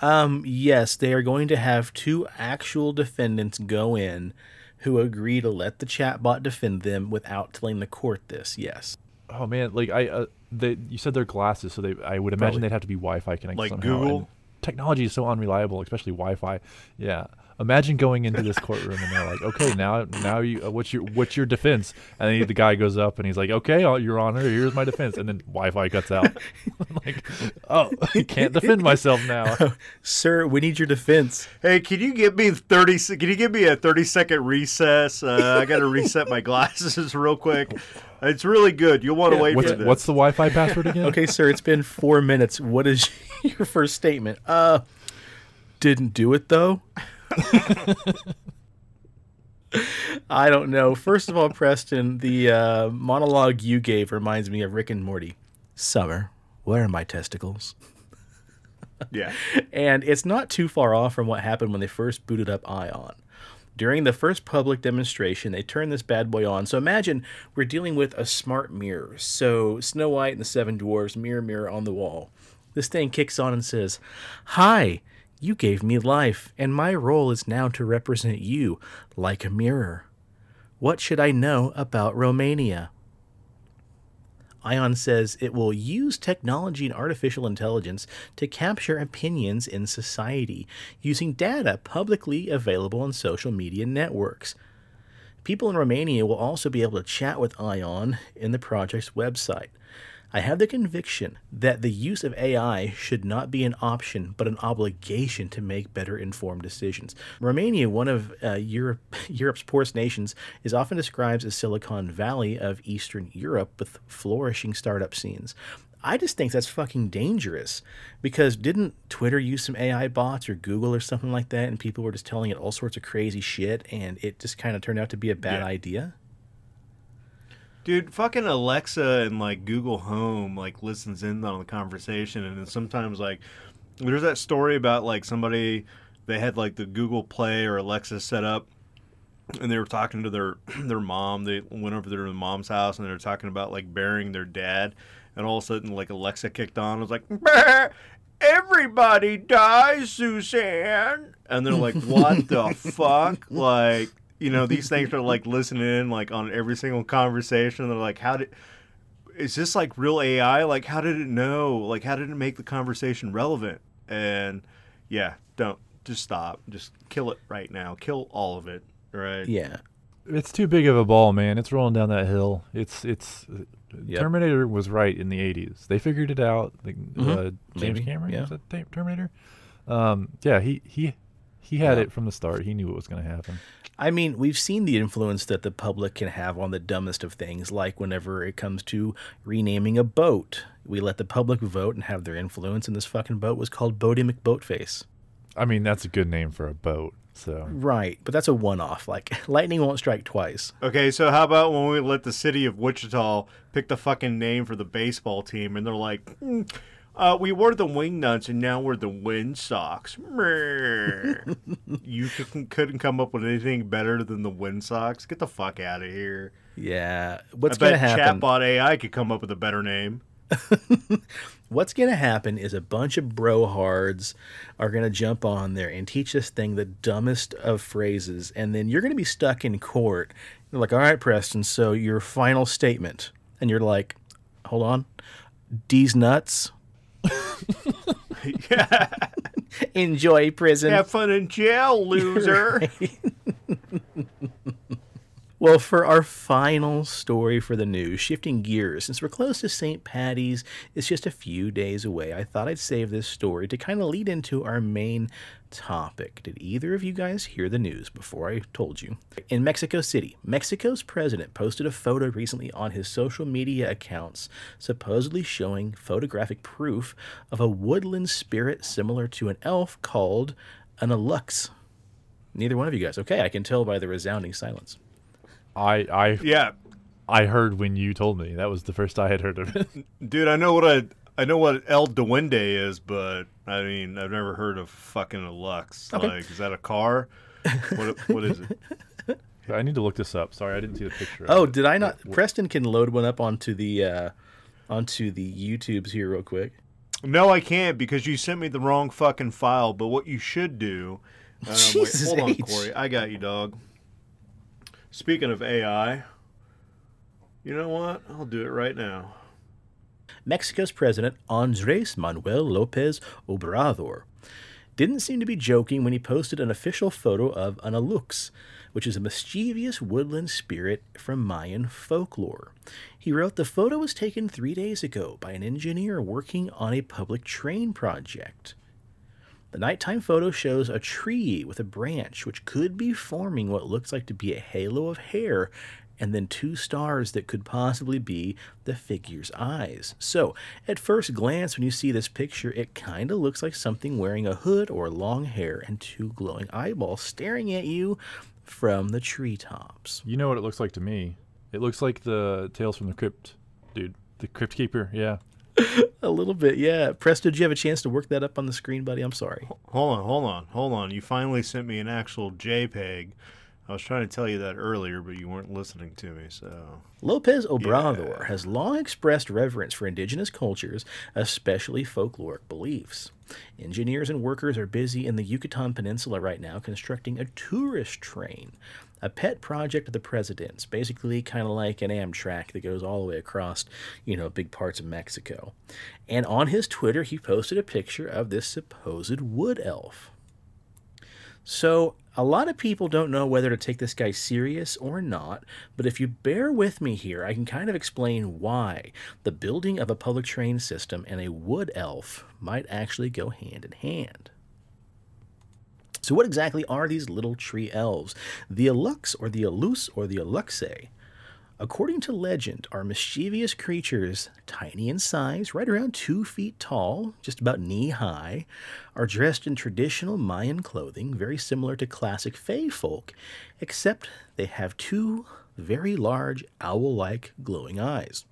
Um, yes, they are going to have two actual defendants go in who agree to let the chatbot defend them without telling the court this. Yes. Oh man, like I uh, they you said they're glasses, so they I would imagine Probably. they'd have to be Wi-Fi connected Like somehow. Google? And technology is so unreliable, especially Wi-Fi. Yeah. Imagine going into this courtroom and they're like, "Okay, now, now you, uh, what's your, what's your defense?" And then the guy goes up and he's like, "Okay, uh, Your Honor, here's my defense." And then Wi-Fi cuts out. like, oh, I can't defend myself now. Sir, we need your defense. Hey, can you give me thirty? se- Can you give me a thirty second recess? Uh, I got to reset my glasses real quick. It's really good. You'll want to wait What's, for this. what's the Wi-Fi password again? Okay, sir, it's been four minutes. What is your first statement? Uh, didn't do it though. I don't know. First of all, Preston, the uh, monologue you gave reminds me of Rick and Morty. Summer, where are my testicles? yeah. And it's not too far off from what happened when they first booted up Ion. During the first public demonstration, they turned this bad boy on. So imagine we're dealing with a smart mirror. So Snow White and the Seven Dwarfs, mirror, mirror on the wall. This thing kicks on and says, Hi, you gave me life, and my role is now to represent you like a mirror. What should I know about Romania? Ion says it will use technology and artificial intelligence to capture opinions in society using data publicly available on social media networks. People in Romania will also be able to chat with Ion in the project's website. I have the conviction that the use of AI should not be an option, but an obligation to make better informed decisions. Romania, one of uh, Europe, Europe's poorest nations, is often described as Silicon Valley of Eastern Europe with flourishing startup scenes. I just think that's fucking dangerous because didn't Twitter use some AI bots or Google or something like that, and people were just telling it all sorts of crazy shit, and it just kind of turned out to be a bad Yeah. idea? Dude, fucking Alexa and like Google Home like listens in on the conversation, and then sometimes like there's that story about like somebody they had like the Google Play or Alexa set up, and they were talking to their their mom. They went over to their mom's house, and they were talking about like burying their dad, and all of a sudden like Alexa kicked on. It was like. "Bah, Everybody dies, Suzanne. And they're like, what the fuck? Like, you know, these things are like listening in like on every single conversation. They're like, how did is this like real AI? Like, how did it know? Like, how did it make the conversation relevant? And yeah, don't just stop. Just kill it right now. Kill all of it. Right? Yeah. It's too big of a ball, man. It's rolling down that hill. It's it's Yep. Terminator was right in the '80s. They figured it out. Like, uh, James Maybe, Cameron yeah. was that Ta- Terminator. Um, yeah, he he he had Yeah. it from the start. He knew what was going to happen. I mean, we've seen the influence that the public can have on the dumbest of things, like whenever it comes to renaming a boat. We let the public vote and have their influence, and this fucking boat was called Boaty McBoatface. I mean, that's a good name for a boat. So Right, but that's a one off. Like, lightning won't strike twice. Okay, so how about when we let the city of Wichita pick the fucking name for the baseball team, and they're like, "Mm, uh, "We were the wing nuts, and now we're the Wind socks. You couldn't, couldn't come up with anything better than the Wind socks. Get the fuck out of here. Yeah. What's going to happen? chatbot AI could come up with a better name. What's going to happen is a bunch of brohards are going to jump on there and teach this thing the dumbest of phrases, and then you're going to be stuck in court. You're like, all right, Preston, so your final statement. And you're like, hold on, D's nuts. Enjoy prison. Have fun in jail, loser. Well, for our final story for the news, shifting gears, since we're close to St. Patty's, it's just a few days away. I thought I'd save this story to kind of lead into our main topic. Did either of you guys hear the news before I told you? In Mexico City, Mexico's president posted a photo recently on his social media accounts, supposedly showing photographic proof of a woodland spirit similar to an elf called an alux. Neither one of you guys. Okay, I can tell by the resounding silence. I I yeah, I heard when you told me. That was the first I had heard of it. dude, I know what I I know what El Duende is, but I mean I've never heard of fucking a Lux. Okay. Like, is that a car? what what is it? I need to look this up. Sorry, I didn't see the picture. Oh, did I not? What- Preston can load one up onto the uh, onto the YouTubes here real quick. No, I can't because you sent me the wrong fucking file. But what you should do. Um, wait, Jesus hold on, H. Cory. I got you, dog. Speaking of AI, you know what? I'll do it right now. Mexico's president Andres Manuel Lopez Obrador didn't seem to be joking when he posted an official photo of an alux, which is a mischievous woodland spirit from Mayan folklore. He wrote the photo was taken three days ago by an engineer working on a public train project. The nighttime photo shows a tree with a branch which could be forming what looks like to be a halo of hair and then two stars that could possibly be the figure's eyes. So, at first glance, when you see this picture, it kind of looks like something wearing a hood or long hair and two glowing eyeballs staring at you from the treetops. You know what it looks like to me? It looks like the Tales from the Crypt, dude. The Crypt Keeper. Yeah. A little bit, yeah. Presto, did you have a chance to work that up on the screen, buddy? I'm sorry. Hold on, hold on, hold on. You finally sent me an actual JPEG. I was trying to tell you that earlier, but you weren't listening to me. So Lopez Obrador Yeah. has long expressed reverence for indigenous cultures, especially folkloric beliefs. Engineers and workers are busy in the Yucatan Peninsula right now constructing a tourist train, a pet project of the president's, basically kind of like an Amtrak that goes all the way across, you know, big parts of Mexico. And on his Twitter, he posted a picture of this supposed wood elf. So, a lot of people don't know whether to take this guy serious or not, but if you bear with me here, I can kind of explain why the building of a public train system and a wood elf might actually go hand in hand. So, what exactly are these little tree elves? The Alux, or the Alus, or the Aluxe? According to legend, are mischievous creatures, tiny in size, right around two feet tall, just about knee high, are dressed in traditional Mayan clothing, very similar to classic Fae folk, except they have two very large owl like glowing eyes.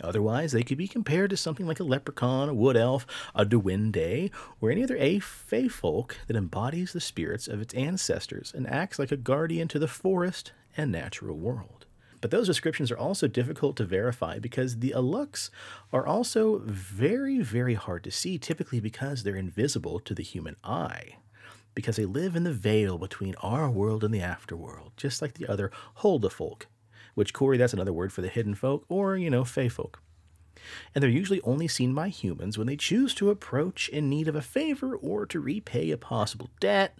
Otherwise, they could be compared to something like a leprechaun, a wood elf, a duende, or any other a fae folk that embodies the spirits of its ancestors and acts like a guardian to the forest and natural world. But those descriptions are also difficult to verify because the alux are also very, very hard to see, typically because they're invisible to the human eye. Because they live in the veil between our world and the afterworld, just like the other Huldufolk, which, Cory, that's another word for the hidden folk, or, you know, fae folk. And they're usually only seen by humans when they choose to approach in need of a favor or to repay a possible debt,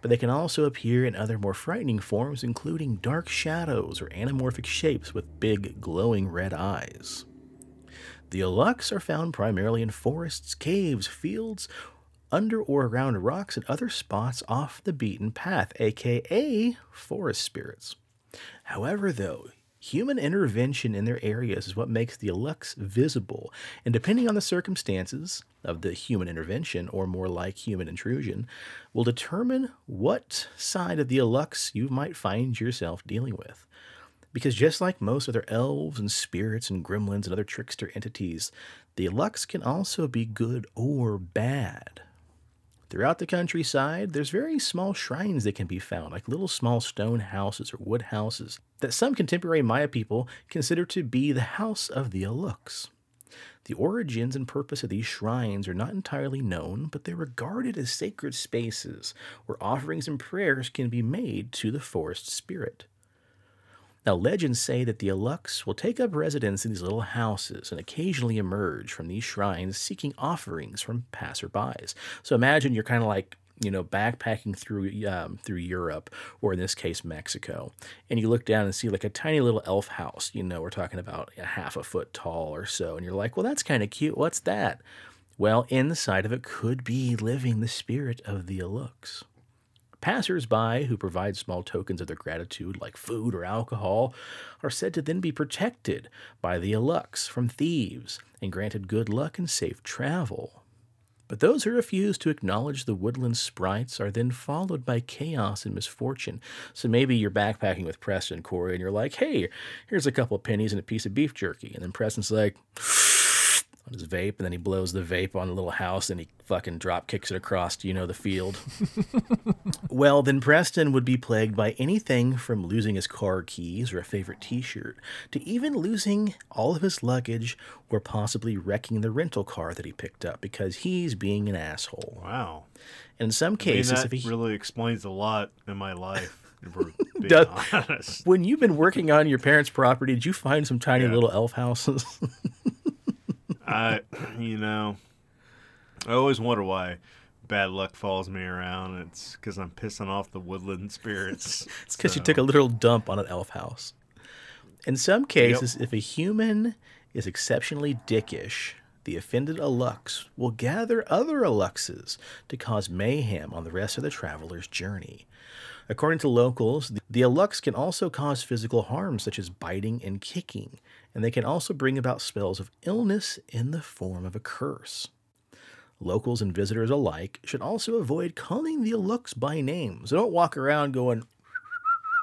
but they can also appear in other more frightening forms, including dark shadows or anamorphic shapes with big, glowing red eyes. The Alux are found primarily in forests, caves, fields, under or around rocks, and other spots off the beaten path, aka forest spirits. However, though, human intervention in their areas is what makes the Alux visible, and depending on the circumstances of the human intervention, or more like human intrusion, will determine what side of the Alux you might find yourself dealing with. Because just like most other elves and spirits and gremlins and other trickster entities, the Lux can also be good or bad. Throughout the countryside, there's very small shrines that can be found, like little small stone houses or wood houses, that some contemporary Maya people consider to be the house of the Alux. The origins and purpose of these shrines are not entirely known, but they're regarded as sacred spaces where offerings and prayers can be made to the forest spirit. Now, legends say that the Alux will take up residence in these little houses and occasionally emerge from these shrines seeking offerings from passerbys. So imagine you're kind of like you know, backpacking through um, through Europe, or in this case Mexico, and you look down and see like a tiny little elf house. You know, we're talking about a half a foot tall or so, and you're like, well, that's kind of cute. What's that? Well, inside of it could be living the spirit of the Alux. Passers-by who provide small tokens of their gratitude, like food or alcohol, are said to then be protected by the Alux from thieves and granted good luck and safe travel. But those who refuse to acknowledge the woodland sprites are then followed by chaos and misfortune. So maybe you're backpacking with Preston and Cory and you're like, hey, here's a couple of pennies and a piece of beef jerky. And then Preston's like, on his vape, and then he blows the vape on the little house and he fucking drop kicks it across, you know, the field. well, then Preston would be plagued by anything from losing his car keys or a favorite t shirt to even losing all of his luggage or possibly wrecking the rental car that he picked up because he's being an asshole. Wow. And in some I mean, cases, that if he. really explains a lot in my life. Being Does- honest. when you've been working on your parents' property, did you find some tiny Yeah. little elf houses? I, you know, I always wonder why bad luck follows me around. It's because I'm pissing off the woodland spirits. It's because you took a literal dump on an elf house. In some cases, if a human is exceptionally dickish, the offended Alux will gather other Aluxes to cause mayhem on the rest of the traveler's journey. According to locals, the Alux can also cause physical harm, such as biting and kicking, and they can also bring about spells of illness in the form of a curse. Locals and visitors alike should also avoid calling the Alux by name. So don't walk around going,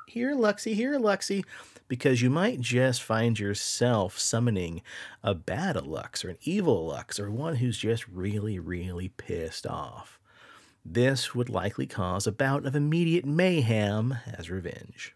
here, Luxie, here, Luxie, because you might just find yourself summoning a bad Lux or an evil Lux or one who's just really, really pissed off. This would likely cause a bout of immediate mayhem as revenge.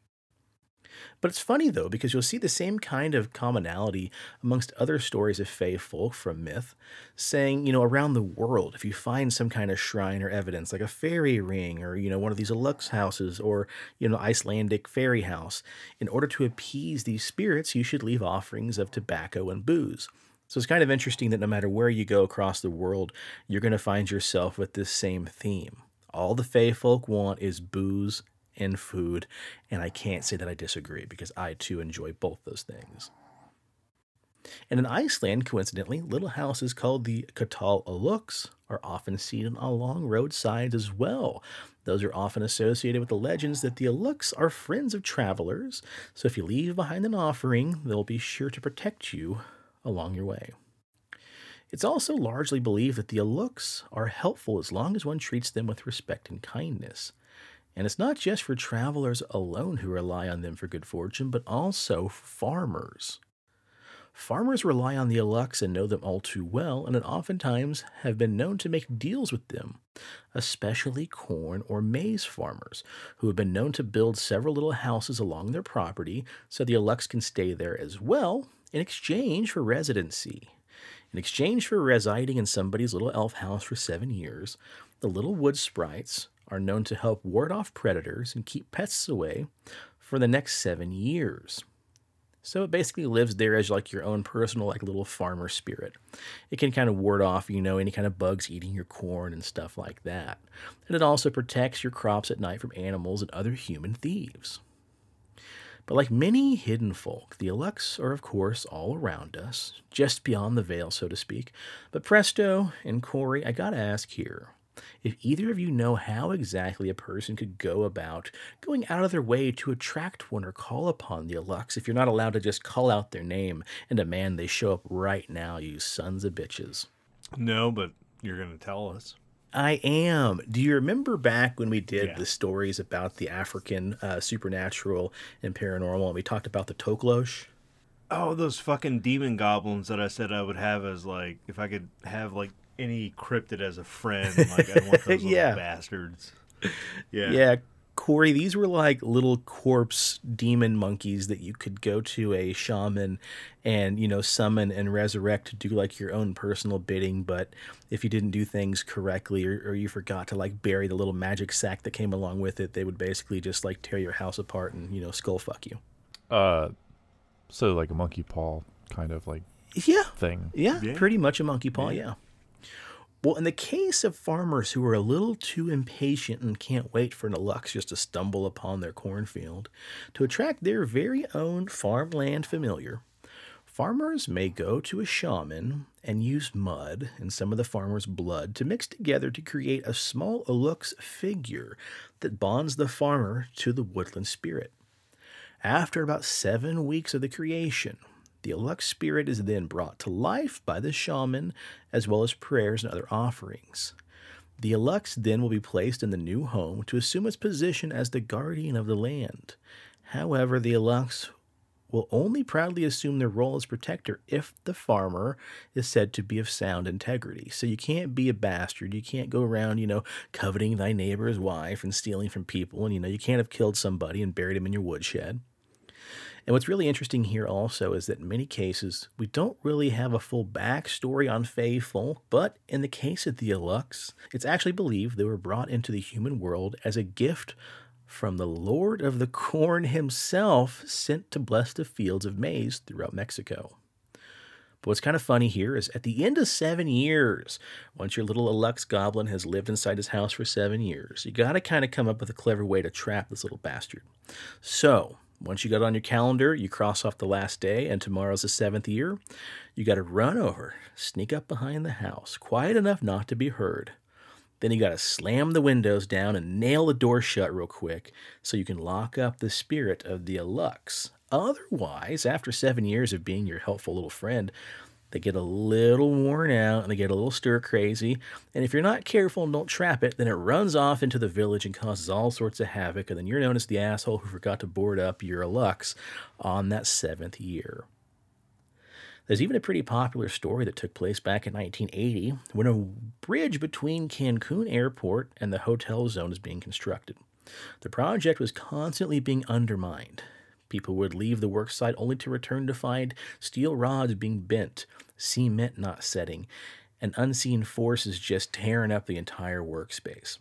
But it's funny though, because you'll see the same kind of commonality amongst other stories of Fae folk from myth, saying, you know, around the world, if you find some kind of shrine or evidence, like a fairy ring or, you know, one of these Lux houses or, you know, Icelandic fairy house, in order to appease these spirits, you should leave offerings of tobacco and booze. So it's kind of interesting that no matter where you go across the world, you're going to find yourself with this same theme. All the Fae folk want is booze and food, and I can't say that I disagree because I too enjoy both those things. And in Iceland, coincidentally, little houses called the Katal Alux are often seen along roadsides as well. Those are often associated with the legends that the Alux are friends of travelers, so if you leave behind an offering, they'll be sure to protect you along your way. It's also largely believed that the Alux are helpful as long as one treats them with respect and kindness. And it's not just for travelers alone who rely on them for good fortune, but also farmers. Farmers rely on the Alux and know them all too well, and oftentimes have been known to make deals with them, especially corn or maize farmers, who have been known to build several little houses along their property so the Alux can stay there as well in exchange for residency. In exchange for residing in somebody's little elf house for seven years, the little wood sprites are known to help ward off predators and keep pests away for the next seven years. So it basically lives there as like your own personal like little farmer spirit. It can kind of ward off, you know, any kind of bugs eating your corn and stuff like that. And it also protects your crops at night from animals and other human thieves. But like many hidden folk, the Alux are of course all around us, just beyond the veil, so to speak. But Presto and Cory, I gotta ask here, if either of you know how exactly a person could go about going out of their way to attract one or call upon the Alux if you're not allowed to just call out their name and demand they show up right now, you sons of bitches. No, but you're going to tell us. I am. Do you remember back when we did Yeah. the stories about the African uh, supernatural and paranormal and we talked about the Tokoloshe? Oh, those fucking demon goblins that I said I would have as like if I could have like any cryptid as a friend. Like I want those little Yeah. bastards. Yeah. Yeah, Cory, these were like little corpse demon monkeys that you could go to a shaman and, you know, summon and resurrect to do like your own personal bidding. But if you didn't do things correctly or, or you forgot to like bury the little magic sack that came along with it, they would basically just like tear your house apart and, you know, skull fuck you. Uh, so like a monkey paw kind of like Yeah. thing. Yeah, Yeah. pretty much a monkey paw, yeah. Well, in the case of farmers who are a little too impatient and can't wait for an Lux just to stumble upon their cornfield, to attract their very own farmland familiar, farmers may go to a shaman and use mud and some of the farmer's blood to mix together to create a small Alux figure that bonds the farmer to the woodland spirit. After about seven weeks of the creation, the Alux spirit is then brought to life by the shaman, as well as prayers and other offerings. The Alux then will be placed in the new home to assume its position as the guardian of the land. However, the Alux will only proudly assume their role as protector if the farmer is said to be of sound integrity. So you can't be a bastard. You can't go around, you know, coveting thy neighbor's wife and stealing from people. And, you know, you can't have killed somebody and buried him in your woodshed. And what's really interesting here also is that in many cases, we don't really have a full backstory on Fae folk, but in the case of the Alux, it's actually believed they were brought into the human world as a gift from the Lord of the Corn himself, sent to bless the fields of maize throughout Mexico. But what's kind of funny here is at the end of seven years, once your little Alux goblin has lived inside his house for seven years, you got to kind of come up with a clever way to trap this little bastard. So, once you got on your calendar, you cross off the last day, and tomorrow's the seventh year. You got to run over, sneak up behind the house, quiet enough not to be heard. Then you got to slam the windows down and nail the door shut real quick so you can lock up the spirit of the Alux. Otherwise, after seven years of being your helpful little friend, they get a little worn out and they get a little stir crazy. And if you're not careful and don't trap it, then it runs off into the village and causes all sorts of havoc. And then you're known as the asshole who forgot to board up your Lux on that seventh year. There's even a pretty popular story that took place back in 1980 when a bridge between Cancun Airport and the hotel zone is being constructed. The project was constantly being undermined. People would leave the worksite only to return to find steel rods being bent, cement not setting, and unseen forces just tearing up the entire workspace.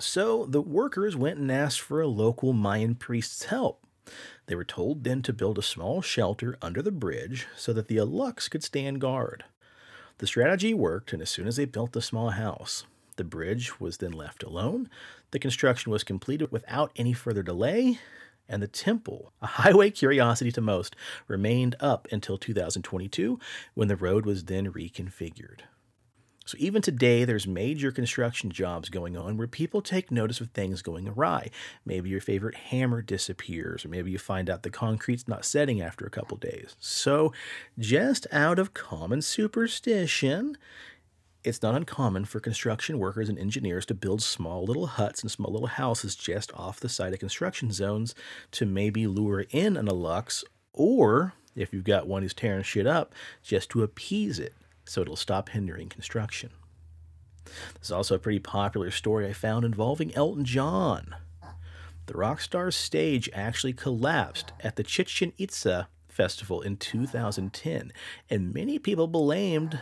So the workers went and asked for a local Mayan priest's help. They were told then to build a small shelter under the bridge so that the Alux could stand guard. The strategy worked, and as soon as they built the small house, the bridge was then left alone. The construction was completed without any further delay, and the temple, a highway curiosity to most, remained up until 2022 when the road was then reconfigured. So even today, there's major construction jobs going on where people take notice of things going awry. Maybe your favorite hammer disappears, or maybe you find out the concrete's not setting after a couple days. So, just out of common superstition, it's not uncommon for construction workers and engineers to build small little huts and small little houses just off the side of construction zones to maybe lure in an Alux, or if you've got one who's tearing shit up, just to appease it so it'll stop hindering construction. There's also a pretty popular story I found involving Elton John. The rock star's stage actually collapsed at the Chichen Itza festival in 2010, and many people blamed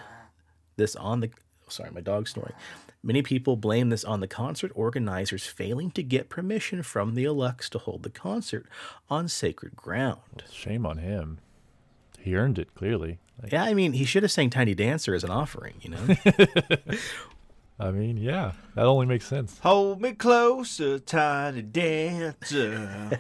this on the sorry, my dog's snoring. Many people blame this on the concert organizers failing to get permission from the Alux to hold the concert on sacred ground. Shame on him. He earned it clearly. Like, Yeah, I mean, he should have sang Tiny Dancer as an offering, you know? I mean, yeah, that only makes sense. Hold me closer, tiny dancer.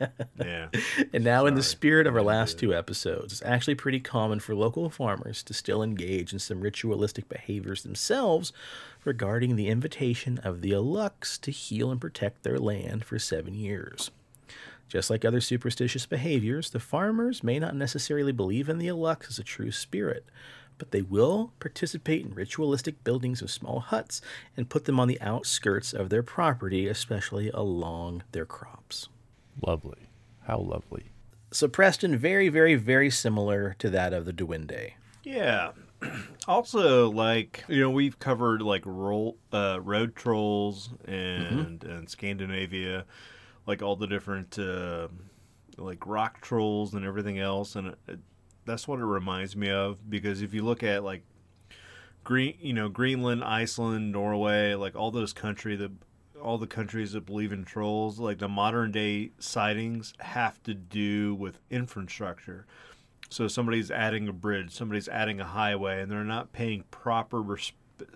yeah. And now, in the spirit of our last two episodes, it's actually pretty common for local farmers to still engage in some ritualistic behaviors themselves regarding the invitation of the Alux to heal and protect their land for seven years. Just like other superstitious behaviors, the farmers may not necessarily believe in the Alux as a true spirit, but they will participate in ritualistic buildings of small huts and put them on the outskirts of their property, especially along their crops. Lovely. How lovely. So Preston, very, very, very similar to that of the Duende. Yeah. also like you know we've covered like roll uh, road trolls and and Scandinavia, like all the different uh, like rock trolls and everything else, and it, that's what it reminds me of because if you look at like green you know Greenland, Iceland, Norway, like all those country the all the countries that believe in trolls, like the modern day sightings have to do with infrastructure. So somebody's adding a bridge, somebody's adding a highway, and they're not paying proper res-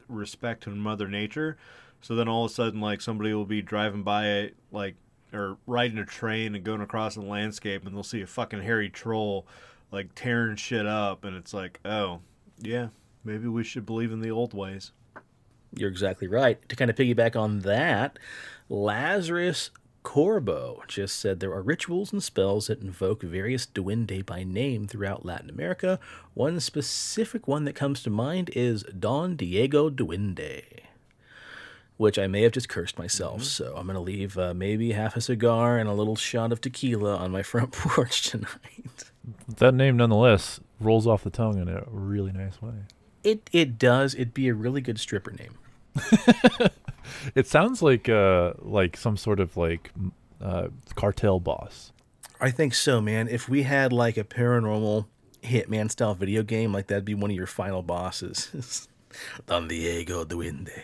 respect to Mother Nature. So then all of a sudden, like somebody will be driving by it, like or riding a train and going across a landscape, and they'll see a fucking hairy troll, like tearing shit up, and it's like, oh, yeah, maybe we should believe in the old ways. You're exactly right. To kind of piggyback on that, Lazarus Corbo just said there are rituals and spells that invoke various duende by name throughout Latin America. One specific one that comes to mind is Don Diego Duende, which I may have just cursed myself. So I'm going to leave uh, maybe half a cigar and a little shot of tequila on my front porch tonight. That name, nonetheless, rolls off the tongue in a really nice way. It it does. It'd be a really good stripper name. It sounds like uh like some sort of like uh, cartel boss. I think so, man. If we had like a paranormal hitman style video game, like that'd be one of your final bosses. Don Diego Duende.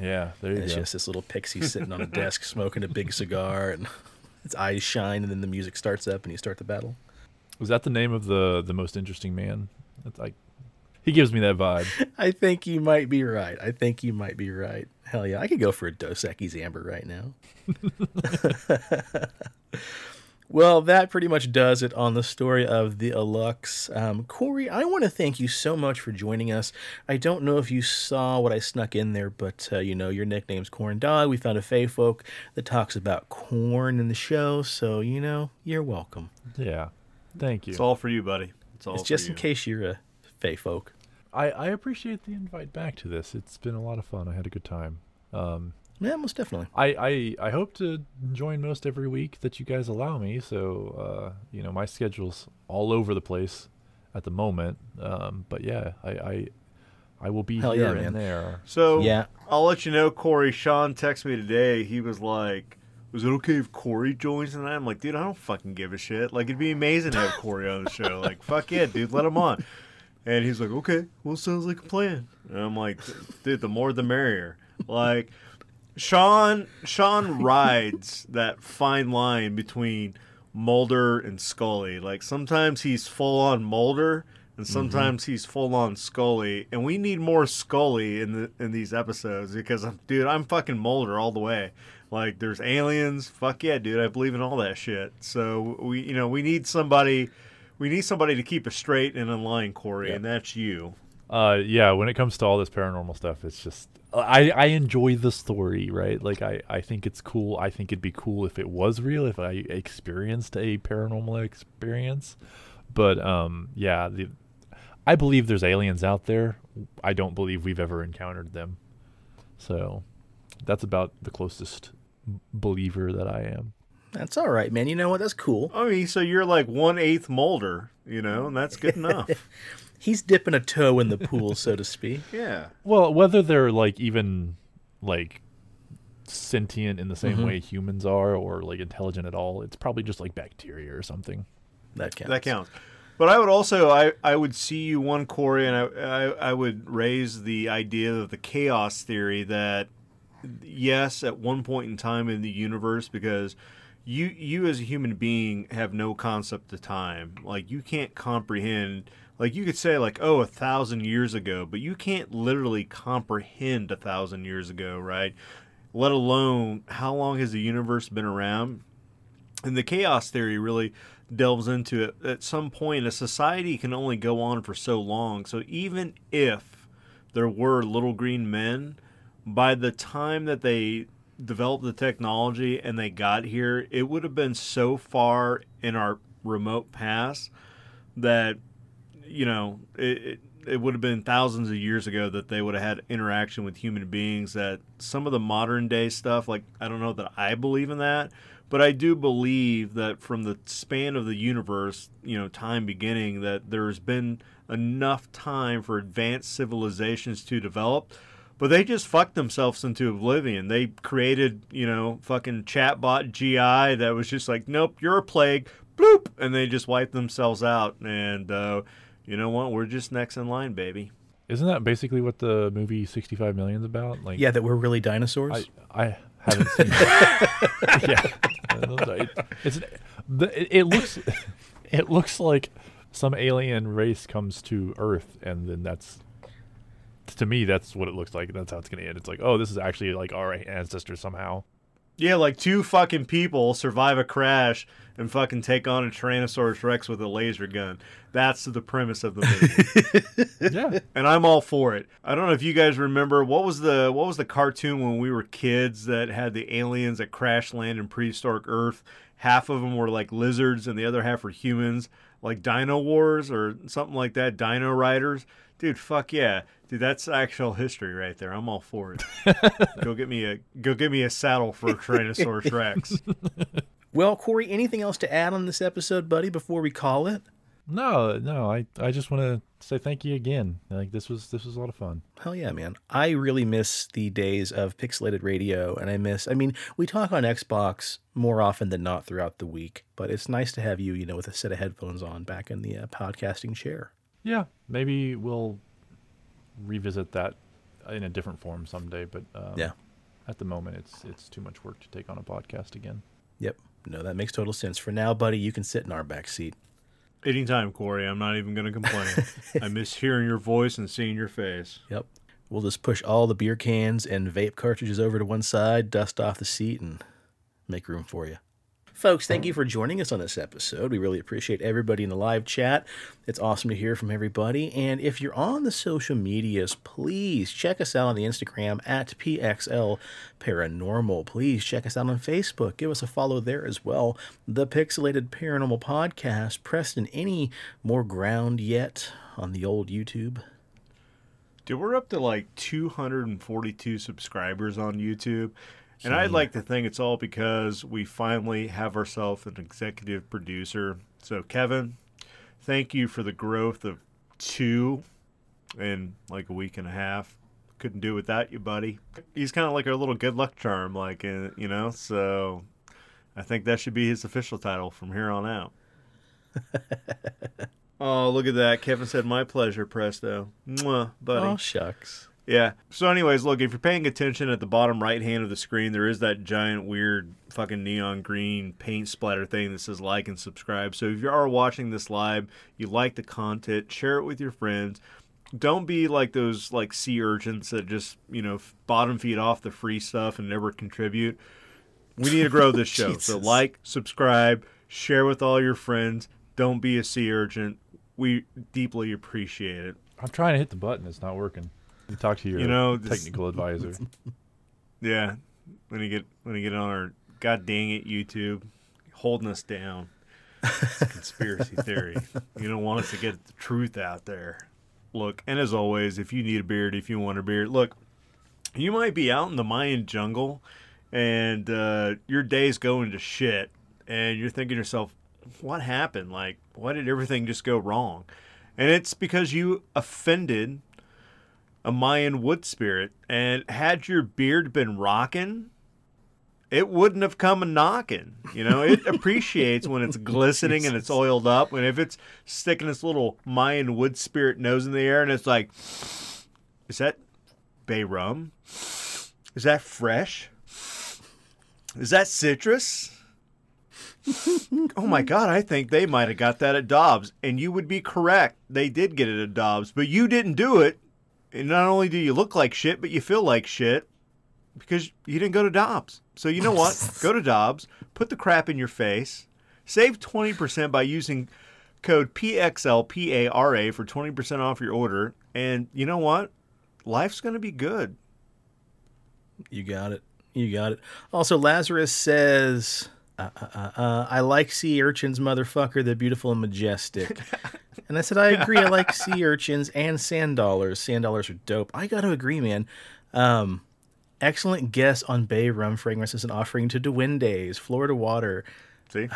Yeah, there you And it's go. just this little pixie sitting on a desk smoking a big cigar and its eyes shine and then the music starts up and you start the battle. Was that the name of the the most interesting man? That's like he gives me that vibe. I think you might be right. I think you might be right. Hell yeah, I could go for a Dos Equis Amber right now. Well, that pretty much does it on the story of the Alux. Um, Cory, I want to thank you so much for joining us. I don't know if you saw what I snuck in there, but uh, you know your nickname's Corn Dog. We found a Fae folk that talks about corn in the show, so you know you're welcome. Yeah. Thank you. It's all for you, buddy. It's all for you. It's for just you. in case you're a Fae folk. I, I appreciate the invite back to this. It's been a lot of fun. I had a good time. Um, Yeah, most definitely. I, I I hope to join most every week that you guys allow me. So uh, you know my schedule's all over the place at the moment. Um, but yeah, I I, I will be Hell here yeah, and man. there. So Yeah. I'll let you know, Cory. Shawn texted me today. He was like, "Was it okay if Cory joins tonight?" I'm like, "Dude, I don't fucking give a shit. Like, it'd be amazing to have Cory on the show. Like, fuck yeah, dude, let him on." And he's like, "Okay, well, sounds like a plan." And I'm like, "Dude, the more the merrier." Like, Shawn, Shawn rides that fine line between Mulder and Scully. Like, sometimes he's full on Mulder. And mm-hmm. sometimes he's full on Scully, and we need more Scully in the in these episodes because, I'm, dude, I'm fucking Mulder all the way. Like, there's aliens, fuck yeah, dude, I believe in all that shit. So we, you know, we need somebody, we need somebody to keep us straight and in line, Cory, and that's you. Uh, yeah, when it comes to all this paranormal stuff, it's just I I enjoy the story, right? Like I I think it's cool. I think it'd be cool if it was real, if I experienced a paranormal experience. But um, yeah, the I believe there's aliens out there. I don't believe we've ever encountered them. So that's about the closest believer that I am. That's all right, man. You know what? That's cool. I mean, so you're like one eighth Mulder, you know, and that's good enough. He's dipping a toe in the pool, so to speak. yeah. Well, whether they're like even like sentient in the same mm-hmm. way humans are or like intelligent at all, it's probably just like bacteria or something. That counts. That counts. But I would also I, I would see you one Cory and I, I I would raise the idea of the chaos theory that yes at one point in time in the universe because you you as a human being have no concept of time like you can't comprehend like you could say like oh a thousand years ago but you can't literally comprehend a thousand years ago right let alone how long has the universe been around and the chaos theory really delves into it. At some point, a society can only go on for so long. So even if there were little green men, by the time that they developed the technology and they got here, it would have been so far in our remote past that you know it, it, it would have been thousands of years ago that they would have had interaction with human beings that some of the modern day stuff like i don't know that i believe in that But I do believe that from the span of the universe, you know, time beginning, that there's been enough time for advanced civilizations to develop. But they just fucked themselves into oblivion. They created, you know, fucking chatbot GI that was just like, nope, you're a plague, bloop, and they just wiped themselves out. And uh, you know what? We're just next in line, baby. Isn't that basically what the movie 65 Million is about? Like, Yeah, that we're really dinosaurs. I I haven't seen. it. yeah, It- it's it, it looks it looks like some alien race comes to Earth, and then that's to me that's what it looks like. That's how it's gonna end. It's like, oh, this is actually like our ancestors somehow. Yeah, like two fucking people survive a crash and fucking take on a Tyrannosaurus Rex with a laser gun. That's the premise of the movie. Yeah, and I'm all for it. I don't know if you guys remember what was the what was the cartoon when we were kids that had the aliens that crash land in prehistoric Earth. Half of them were like lizards and the other half were humans, like Dino Wars or something like that. Dino Riders, dude. Fuck yeah, dude. That's actual history right there. I'm all for it. go get me a go get me a saddle for a Tyrannosaurus Rex. well, Cory, anything else to add on this episode, buddy, before we call it? no, no. I I just want to say thank you again. Like this was this was a lot of fun. Hell yeah, man. I really miss the days of pixelated radio, and I miss, I mean, we talk on Xbox more often than not throughout the week, but it's nice to have you, you know, with a set of headphones on back in the uh, podcasting chair. Yeah, maybe we'll revisit that in a different form someday. But um, Yeah. at the moment, it's it's too much work to take on a podcast again. Yep. No, that makes total sense. For now, buddy, you can sit in our back seat. Anytime, Cory. I'm not even gonna complain. I miss hearing your voice and seeing your face. Yep. We'll just push all the beer cans and vape cartridges over to one side, dust off the seat, and make room for you. Folks, thank you for joining us on this episode. We really appreciate everybody in the live chat. It's awesome to hear from everybody. And if you're on the social medias, please check us out on the Instagram at PXL Paranormal. Please check us out on Facebook. Give us a follow there as well. The Pixelated Paranormal Podcast. Preston, any more ground yet on the old YouTube? Dude, we're up to like 242 subscribers on YouTube. And I'd like to think it's all because we finally have ourselves an executive producer. So, Kevin, thank you for the growth of two in like a week and a half. Couldn't do without you, buddy. He's kind of like our little good luck charm, like, uh, you know? So, I think that should be his official title from here on out. oh, look at that. Kevin said, My pleasure, Presto. Mwah, buddy. Oh, shucks. Yeah. So, anyways, look, if you're paying attention at the bottom right hand of the screen, there is that giant, weird, fucking neon green paint splatter thing that says like and subscribe. So, if you are watching this live, you like the content, share it with your friends. Don't be like those like sea urchins that just you know bottom feed off the free stuff and never contribute. We need to grow this show. so, like, subscribe, share with all your friends. Don't be a sea urchin. We deeply appreciate it. I'm trying to hit the button. It's not working. You talk to your You know, technical advisor. Yeah, when you get when you get on our god dang it YouTube, holding us down. It's a conspiracy theory. You don't want us to get the truth out there. Look, and as always, if you need a beard, if you want a beard, look, you might be out in the Mayan jungle, and uh, your day's going to shit, and you're thinking to yourself, "What happened? Like, why did everything just go wrong?" And it's because you offended a Mayan wood spirit, and had your beard been rocking, it wouldn't have come a knocking. You know, it appreciates when it's glistening and it's oiled up. And if it's sticking its little Mayan wood spirit nose in the air and it's like, is that bay rum? Is that fresh? Is that citrus? oh my God, I think they might have got that at Dobbs. And you would be correct. They did get it at Dobbs, but you didn't do it. And not only do you look like shit, but you feel like shit because you didn't go to Dobbs. So you know what? go to Dobbs, put the crap in your face, save 20% by using code PXLPARA for 20% off your order. And you know what? Life's going to be good. You got it. You got it. Also, Lazarus says, uh, uh, uh, uh, I like sea urchins, motherfucker. They're beautiful and majestic. and I said, I agree. I like sea urchins and sand dollars. Sand dollars are dope. I got to agree, man. Um, Excellent guess on Bay rum fragrances and offering to Duendes, Florida water. See?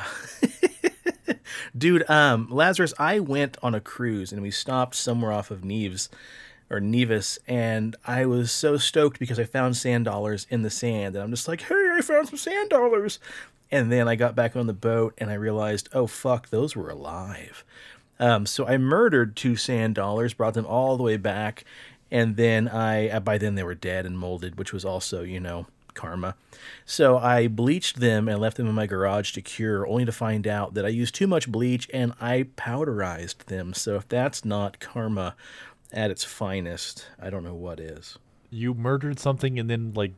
Dude, um, Lazarus, I went on a cruise and we stopped somewhere off of Neves or Nevis, and I was so stoked because I found sand dollars in the sand, and I'm just like, hey, I found some sand dollars. And then I got back on the boat and I realized, oh fuck, those were alive. Um, so I murdered two sand dollars, brought them all the way back, and then I uh, by then they were dead and molded, which was also you know karma. So I bleached them and left them in my garage to cure, only to find out that I used too much bleach and I powderized them. So if that's not karma at its finest, I don't know what is. You murdered something and then like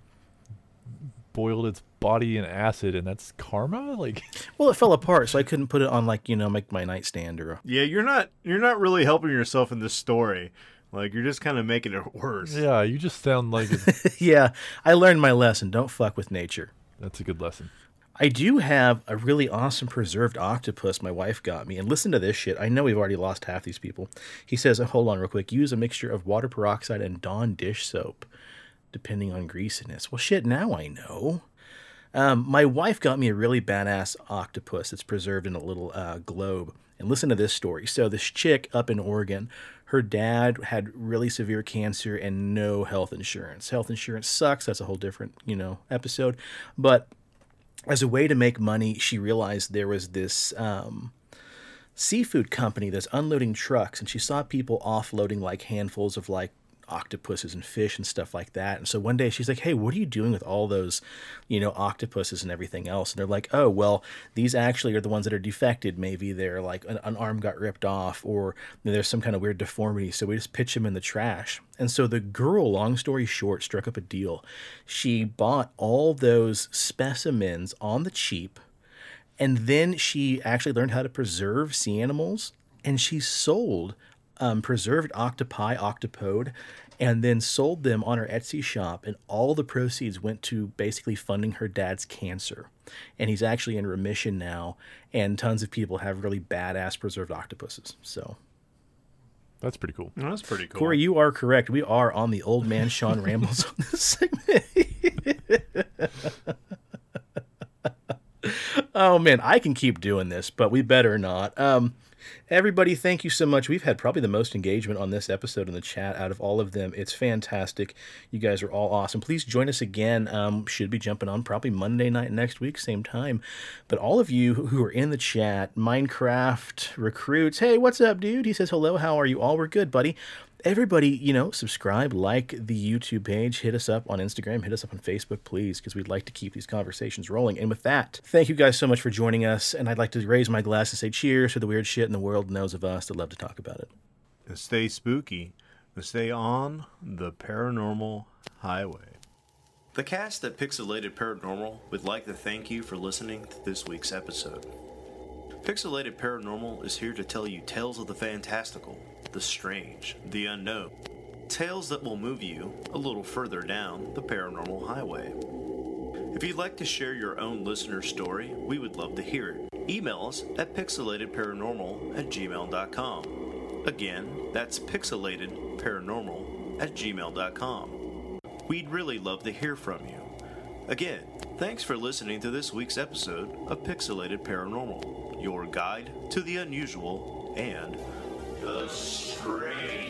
boiled its body in acid, and that's karma. Like, Well, it fell apart, so I couldn't put it on like you know like my nightstand or. Yeah, you're not you're not really helping yourself in this story. Like you're just kind of making it worse. yeah, you just sound like a, yeah, I learned my lesson. Don't fuck with nature. that's a good lesson. I do have a really awesome preserved octopus my wife got me. And listen to this shit. I know we've already lost half these people. He says, hold on real quick. Use a mixture of water peroxide and Dawn dish soap, depending on greasiness. Well, shit, now I know. Um, my wife got me a really badass octopus that's preserved in a little uh, globe. And listen to this story. So, this chick up in Oregon, her dad had really severe cancer and no health insurance. Health insurance sucks. That's a whole different, you know, episode. But as a way to make money, she realized there was this um, seafood company that's unloading trucks, and she saw people offloading like handfuls of like octopuses and fish and stuff like that. And so one day she's like, "Hey, what are you doing with all those, you know, octopuses and everything else?" And they're like, "Oh, well, these actually are the ones that are defected. Maybe they're like an, an arm got ripped off, or there's some kind of weird deformity. So we just pitch them in the trash." And so the girl, long story short, struck up a deal. She bought all those specimens on the cheap. And then she actually learned how to preserve sea animals, and she sold um, preserved octopi, octopode, and then sold them on her Etsy shop. And all the proceeds went to basically funding her dad's cancer. And he's actually in remission now, and tons of people have really badass preserved octopuses. So, That's pretty cool. Well, that's pretty cool. Cory, you are correct. We are on the old man Shawn Rambles on this segment. oh man, I can keep doing this, but we better not. Um, everybody, thank you so much. We've had probably the most engagement on this episode in the chat out of all of them. It's fantastic. You guys are all awesome. Please join us again. Um, should be jumping on probably Monday night next week, same time. But all of you who are in the chat, Minecraft recruits, hey, what's up, dude? He says hello. How are you? All we're good, buddy everybody, you know, subscribe, like the YouTube page, hit us up on Instagram, hit us up on Facebook, please, because we'd like to keep these conversations rolling. And with that, thank you guys so much for joining us. And I'd like to raise my glass and say cheers to the weird shit in the world knows of us that love to talk about it. And stay spooky. And stay on the paranormal highway. The cast at Pixelated Paranormal would like to thank you for listening to this week's episode. Pixelated Paranormal is here to tell you tales of the fantastical, the strange, the unknown. Tales that will move you a little further down the paranormal highway. If you'd like to share your own listener story, we would love to hear it. Email us at pixelatedparanormal at gmail.com. Again, that's pixelatedparanormal at gmail.com. We'd really love to hear from you. Again, thanks for listening to this week's episode of Pixelated Paranormal, your guide to the unusual and the strange.